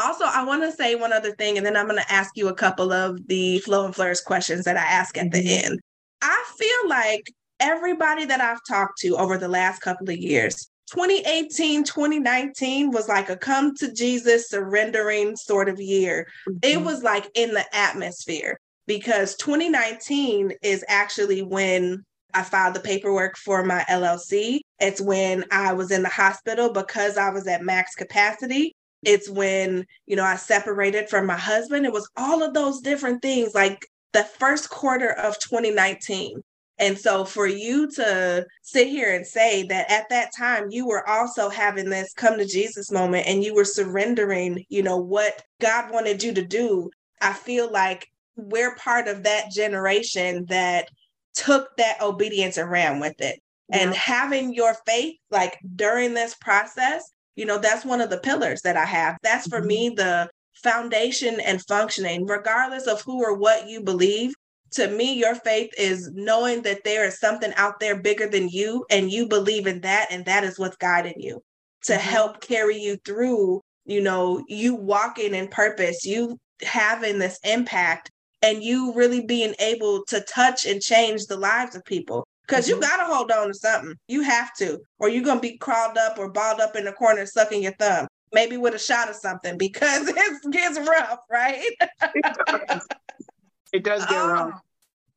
[SPEAKER 1] Also, I want to say one other thing, and then I'm going to ask you a couple of the flow and flourish questions that I ask at mm-hmm. the end. I feel like everybody that I've talked to over the last couple of years 2018, 2019 was like a come to Jesus surrendering sort of year. Mm-hmm. It was like in the atmosphere because 2019 is actually when I filed the paperwork for my LLC. It's when I was in the hospital because I was at max capacity. It's when, you know, I separated from my husband. It was all of those different things, like the first quarter of 2019. And so for you to sit here and say that at that time you were also having this come to Jesus moment and you were surrendering, you know, what God wanted you to do, I feel like we're part of that generation that took that obedience and ran with it. Yeah. And having your faith, like during this process, you know, that's one of the pillars that I have. That's for mm-hmm. me the foundation and functioning, regardless of who or what you believe to me, your faith is knowing that there is something out there bigger than you, and you believe in that, and that is what's guiding you to mm-hmm. help carry you through, you know, you walking in purpose, you having this impact, and you really being able to touch and change the lives of people. Because mm-hmm. you got to hold on to something. You have to, or you're going to be crawled up or balled up in the corner sucking your thumb maybe with a shot of something because it gets rough, right?
[SPEAKER 2] It does get oh, wrong.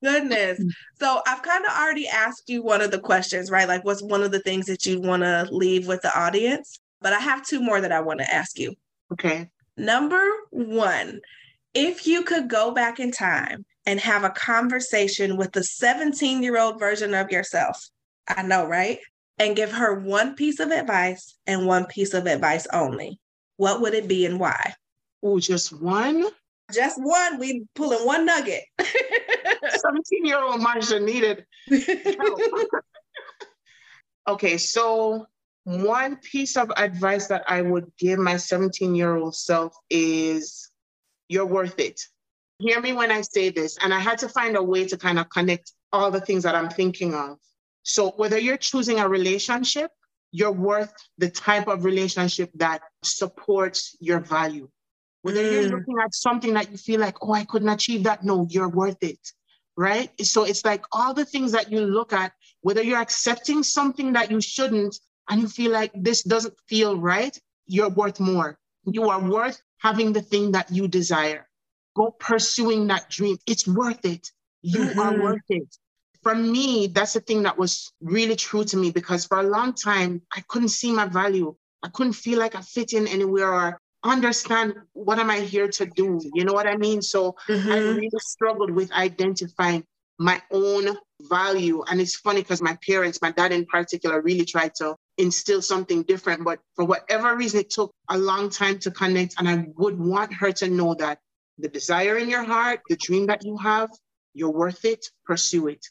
[SPEAKER 1] Goodness. So I've kind of already asked you one of the questions, right? Like, what's one of the things that you want to leave with the audience? But I have two more that I want to ask you.
[SPEAKER 2] Okay.
[SPEAKER 1] Number one, if you could go back in time and have a conversation with the 17 year old version of yourself, I know, right? And give her one piece of advice and one piece of advice only, what would it be and why?
[SPEAKER 2] Oh, just one?
[SPEAKER 1] Just one. We pulling one nugget.
[SPEAKER 2] 17 year old Marsha needed okay, so one piece of advice that I would give my 17 year old self is you're worth it. Hear me when I say this. And I had to find a way to kind of connect all the things that I'm thinking of. So, whether you're choosing a relationship, you're worth the type of relationship that supports your value. Whether mm. you're looking at something that you feel like, oh, I couldn't achieve that, no, you're worth it. Right. So it's like all the things that you look at, whether you're accepting something that you shouldn't and you feel like this doesn't feel right, you're worth more. You are worth having the thing that you desire. Go pursuing that dream. It's worth it. You mm-hmm. are worth it. For me, that's the thing that was really true to me because for a long time, I couldn't see my value. I couldn't feel like I fit in anywhere or understand what am I here to do? You know what I mean? So mm-hmm. I really struggled with identifying my own value. And it's funny because my parents, my dad in particular, really tried to instill something different. But for whatever reason, it took a long time to connect. And I would want her to know that the desire in your heart, the dream that you have, you're worth it, pursue it.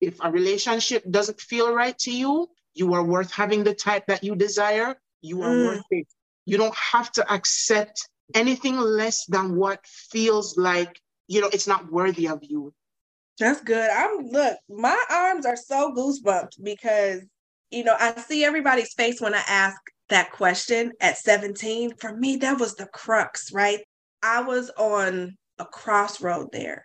[SPEAKER 2] If a relationship doesn't feel right to you, you are worth having the type that you desire, you are mm. worth it. You don't have to accept anything less than what feels like, you know, it's not worthy of you.
[SPEAKER 1] That's good. I'm look, my arms are so goosebumped because, you know, I see everybody's face when I ask that question at 17. For me, that was the crux, right? I was on a crossroad there.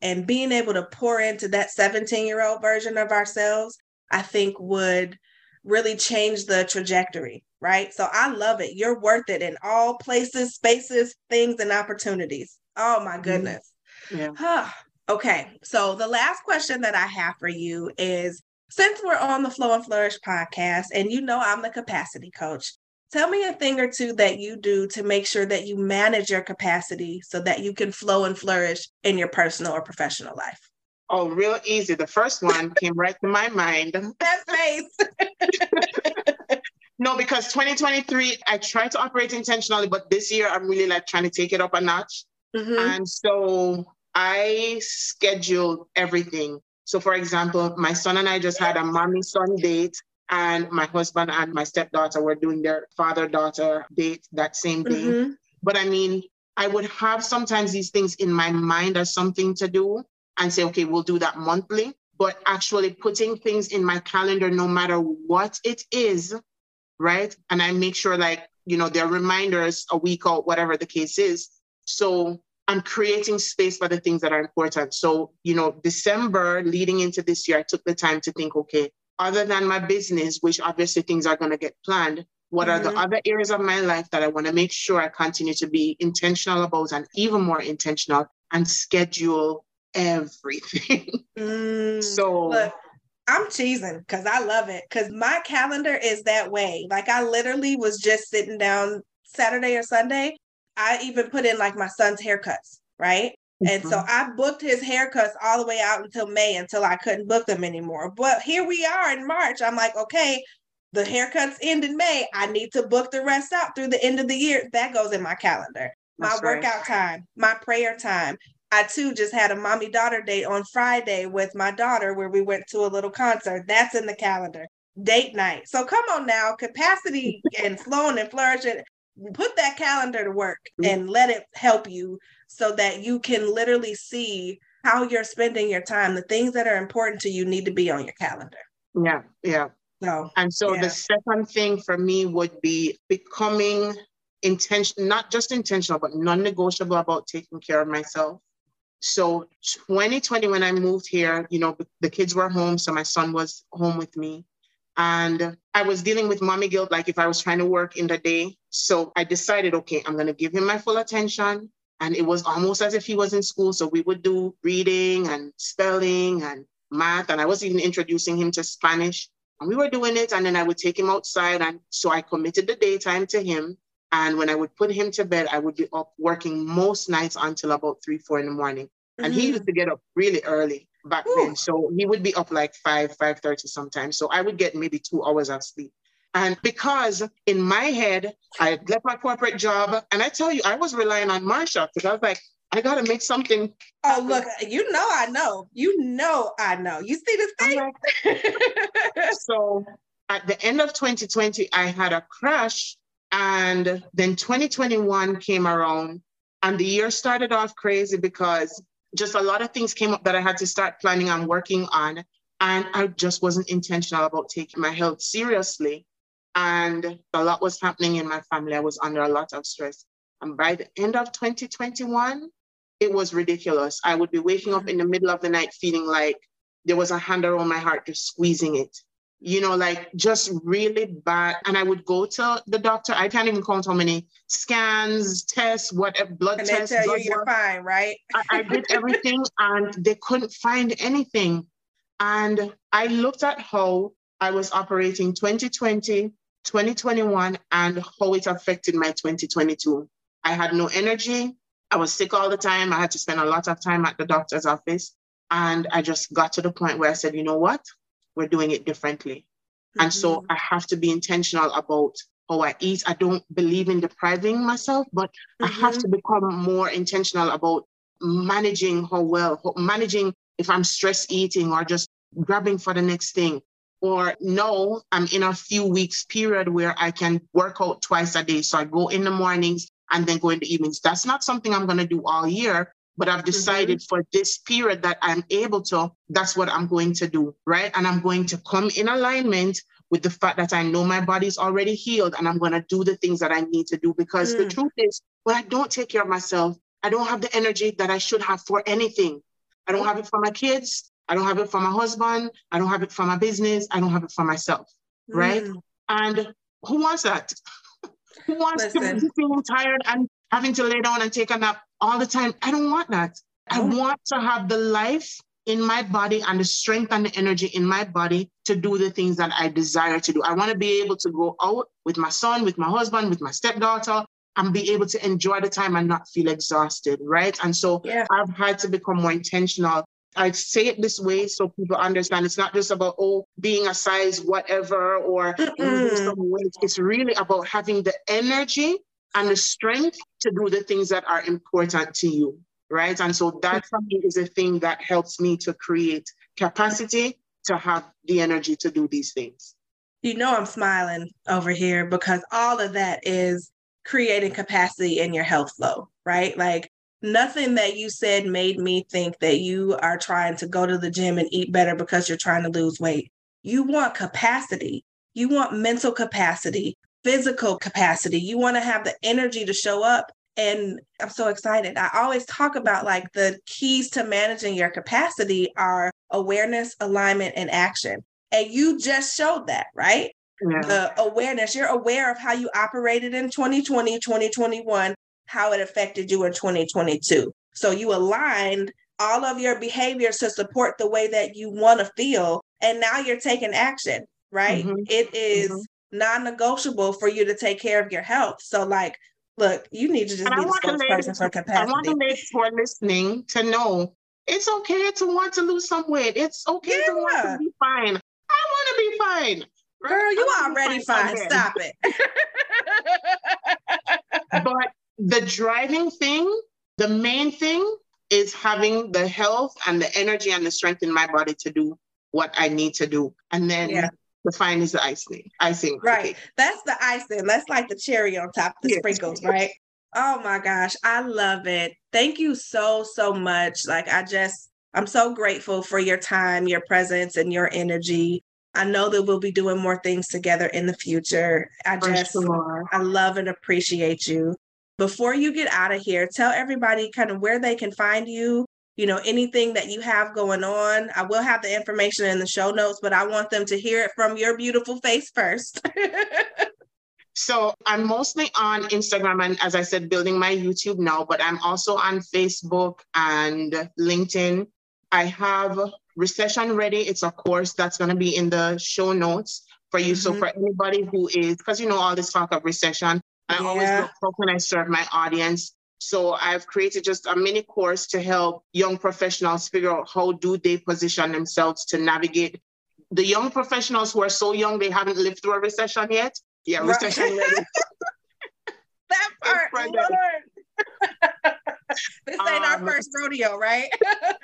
[SPEAKER 1] And being able to pour into that 17 year old version of ourselves, I think would really change the trajectory right? So I love it. You're worth it in all places, spaces, things, and opportunities. Oh my mm-hmm. goodness. Yeah. okay. So the last question that I have for you is since we're on the Flow and Flourish podcast, and you know I'm the capacity coach, tell me a thing or two that you do to make sure that you manage your capacity so that you can flow and flourish in your personal or professional life.
[SPEAKER 2] Oh, real easy. The first one came right to my mind.
[SPEAKER 1] That face.
[SPEAKER 2] No, because 2023, I try to operate intentionally, but this year I'm really like trying to take it up a notch. Mm-hmm. And so I scheduled everything. So, for example, my son and I just had a mommy son date, and my husband and my stepdaughter were doing their father daughter date that same day. Mm-hmm. But I mean, I would have sometimes these things in my mind as something to do and say, okay, we'll do that monthly. But actually putting things in my calendar, no matter what it is, right? And I make sure like, you know, there are reminders a week or whatever the case is. So I'm creating space for the things that are important. So, you know, December leading into this year, I took the time to think, okay, other than my business, which obviously things are going to get planned, what mm-hmm. are the mm-hmm. other areas of my life that I want to make sure I continue to be intentional about and even more intentional and schedule everything. Mm,
[SPEAKER 1] so, look, I'm cheesing because I love it because my calendar is that way. Like I literally was just sitting down Saturday or Sunday. I even put in like my son's haircuts, right? And so mm-hmm. I booked his haircuts all the way out until May until I couldn't book them anymore. But here we are in March. I'm like, okay, the haircuts end in May. I need to book the rest out through the end of the year. That goes in my calendar. My That's workout right. time, my prayer time. I too just had a mommy daughter date on Friday with my daughter where we went to a little concert. That's in the calendar. Date night. So come on now, capacity and flowing and flourishing. Put that calendar to work mm-hmm. and let it help you so that you can literally see how you're spending your time. The things that are important to you need to be on your calendar.
[SPEAKER 2] Yeah, yeah.
[SPEAKER 1] So,
[SPEAKER 2] and so
[SPEAKER 1] yeah.
[SPEAKER 2] the second thing for me would be becoming intentional, not just intentional, but non negotiable about taking care of myself. So 2020, when I moved here, you know, the kids were home. So my son was home with me. And I was dealing with mommy guilt, like if I was trying to work in the day. So I decided, okay, I'm going to give him my full attention. And it was almost as if he was in school. So we would do reading and spelling and math. And I was even introducing him to Spanish. And we were doing it. And then I would take him outside. And so I committed the daytime to him. And when I would put him to bed, I would be up working most nights until about three, four in the morning. Mm-hmm. And he used mm-hmm. to get up really early back Ooh. then. So he would be up like five, five thirty sometimes. So I would get maybe two hours of sleep. And because in my head, I left my corporate job, and I tell you, I was relying on Marsha because I was like, I got to make something.
[SPEAKER 1] Oh, look, you know, I know, you know, I know. You see this thing?
[SPEAKER 2] Like, so at the end of 2020, I had a crash, and then 2021 came around, and the year started off crazy because just a lot of things came up that I had to start planning and working on. And I just wasn't intentional about taking my health seriously. And a lot was happening in my family. I was under a lot of stress. And by the end of 2021, it was ridiculous. I would be waking up in the middle of the night feeling like there was a hand around my heart just squeezing it. You know, like just really bad. And I would go to the doctor. I can't even count how many scans, tests, whatever, uh, blood
[SPEAKER 1] and
[SPEAKER 2] tests.
[SPEAKER 1] They tell you you're fine, right?
[SPEAKER 2] I, I did everything and they couldn't find anything. And I looked at how I was operating 2020, 2021 and how it affected my 2022. I had no energy. I was sick all the time. I had to spend a lot of time at the doctor's office. And I just got to the point where I said, you know what? We're doing it differently. Mm-hmm. And so mm-hmm. I have to be intentional about how I eat. I don't believe in depriving myself, but mm-hmm. I have to become more intentional about managing how well, managing if I'm stress eating or just grabbing for the next thing or no, I'm in a few weeks period where I can work out twice a day. So I go in the mornings and then go in the evenings. That's not something I'm going to do all year, but I've decided mm-hmm. for this period that I'm able to, that's what I'm going to do, right? And I'm going to come in alignment with the fact that I know my body's already healed and I'm going to do the things that I need to do because mm. the truth is, when I don't take care of myself, I don't have the energy that I should have for anything. I don't have it for my kids. I don't have it for my husband. I don't have it for my business. I don't have it for myself. Mm. Right. And who wants that? who wants Listen. to be feeling tired and having to lay down and take a nap all the time? I don't want that. I want to have the life in my body and the strength and the energy in my body to do the things that I desire to do. I want to be able to go out with my son, with my husband, with my stepdaughter, and be able to enjoy the time and not feel exhausted, right? And so yeah. I've had to become more intentional I say it this way so people understand it's not just about oh being a size whatever or some weight. It's really about having the energy and the strength to do the things that are important to you, right? And so that for me is a thing that helps me to create capacity to have the energy to do these things.
[SPEAKER 1] You know I'm smiling over here because all of that is creating capacity in your health flow, right? Like nothing that you said made me think that you are trying to go to the gym and eat better because you're trying to lose weight. You want capacity. You want mental capacity, physical capacity. You want to have the energy to show up. And I'm so excited. I always talk about like the keys to managing your capacity are awareness, alignment, and action. And you just showed that, right? Yeah. The awareness, you're aware of how you operated in 2020, 2021, how it affected you in 2022. So you aligned all of your behaviors to support the way that you want to feel and now you're taking action, right? Mm-hmm. It is mm-hmm. non-negotiable for you to take care of your health. So like look, you need to just and be the spokesperson for capacity.
[SPEAKER 2] I want ladies who are listening to know it's okay to want to lose some weight. It's okay yeah. to want to be fine. I want to be fine.
[SPEAKER 1] Girl, you already fine. fine. Stop it.
[SPEAKER 2] but the driving thing, the main thing is having the health and the energy and the strength in my body to do what I need to do. And then yeah. the fine is the icing. Icing.
[SPEAKER 1] Right. That's the icing. That's like the cherry on top, the yes. sprinkles, right? Oh my gosh. I love it. Thank you so, so much. Like I just I'm so grateful for your time, your presence, and your energy. I know that we'll be doing more things together in the future. I just, sure. I love and appreciate you. Before you get out of here, tell everybody kind of where they can find you, you know, anything that you have going on. I will have the information in the show notes, but I want them to hear it from your beautiful face first.
[SPEAKER 2] so I'm mostly on Instagram and, as I said, building my YouTube now, but I'm also on Facebook and LinkedIn. I have Recession Ready. It's a course that's going to be in the show notes for you. Mm-hmm. So for anybody who is, because you know all this talk of recession, I yeah. always look how can I serve my audience. So I've created just a mini course to help young professionals figure out how do they position themselves to navigate the young professionals who are so young they haven't lived through a recession yet. Yeah, right. recession ready.
[SPEAKER 1] that part, Lord. this ain't um, our first rodeo, right?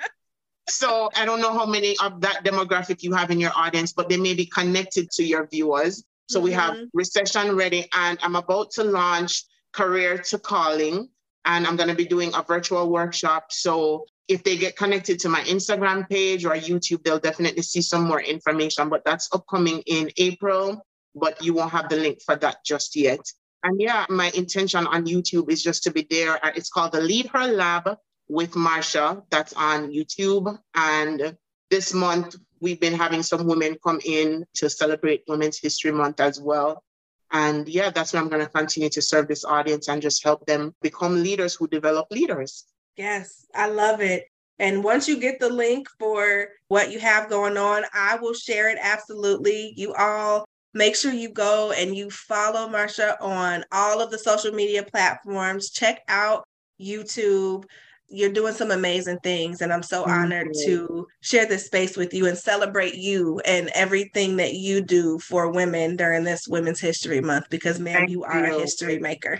[SPEAKER 2] so I don't know how many of that demographic you have in your audience, but they may be connected to your viewers. So mm-hmm. we have mm-hmm. recession ready, and I'm about to launch career to calling, and I'm going to be doing a virtual workshop. So if they get connected to my Instagram page or YouTube, they'll definitely see some more information. But that's upcoming in April, but you won't have the link for that just yet. And yeah, my intention on YouTube is just to be there. It's called the Lead Her Lab with Marsha that's on YouTube. And this month, we've been having some women come in to celebrate Women's History Month as well. And yeah, that's where I'm going to continue to serve this audience and just help them become leaders who develop leaders.
[SPEAKER 1] Yes, I love it. And once you get the link for what you have going on, I will share it absolutely. You all make sure you go and you follow Marsha on all of the social media platforms. Check out YouTube you're doing some amazing things and i'm so Thank honored to share this space with you and celebrate you and everything that you do for women during this women's history month because man you are you. a history maker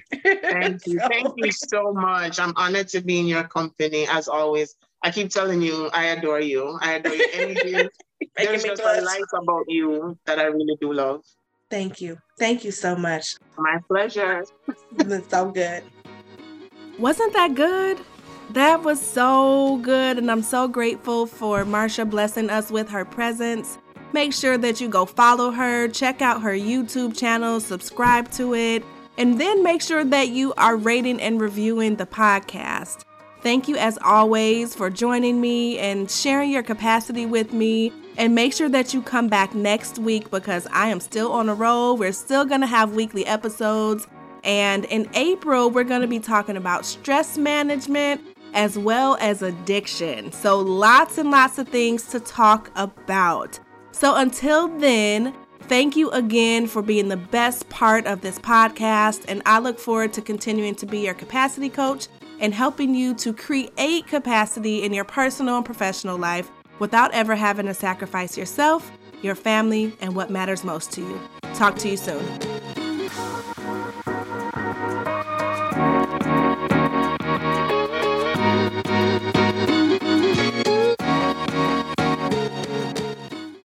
[SPEAKER 2] Thank you. so. Thank you so much. I'm honored to be in your company as always. I keep telling you, I adore you. I adore you energy. There's just a light about you that I really do love.
[SPEAKER 1] Thank you. Thank you so much.
[SPEAKER 2] My pleasure.
[SPEAKER 1] it's so good.
[SPEAKER 3] Wasn't that good? That was so good, and I'm so grateful for Marsha blessing us with her presence. Make sure that you go follow her, check out her YouTube channel, subscribe to it, and then make sure that you are rating and reviewing the podcast. Thank you, as always, for joining me and sharing your capacity with me. And make sure that you come back next week because I am still on a roll. We're still going to have weekly episodes. And in April, we're going to be talking about stress management as well as addiction. So, lots and lots of things to talk about. So, until then, thank you again for being the best part of this podcast. And I look forward to continuing to be your capacity coach and helping you to create capacity in your personal and professional life without ever having to sacrifice yourself, your family, and what matters most to you. Talk to you soon.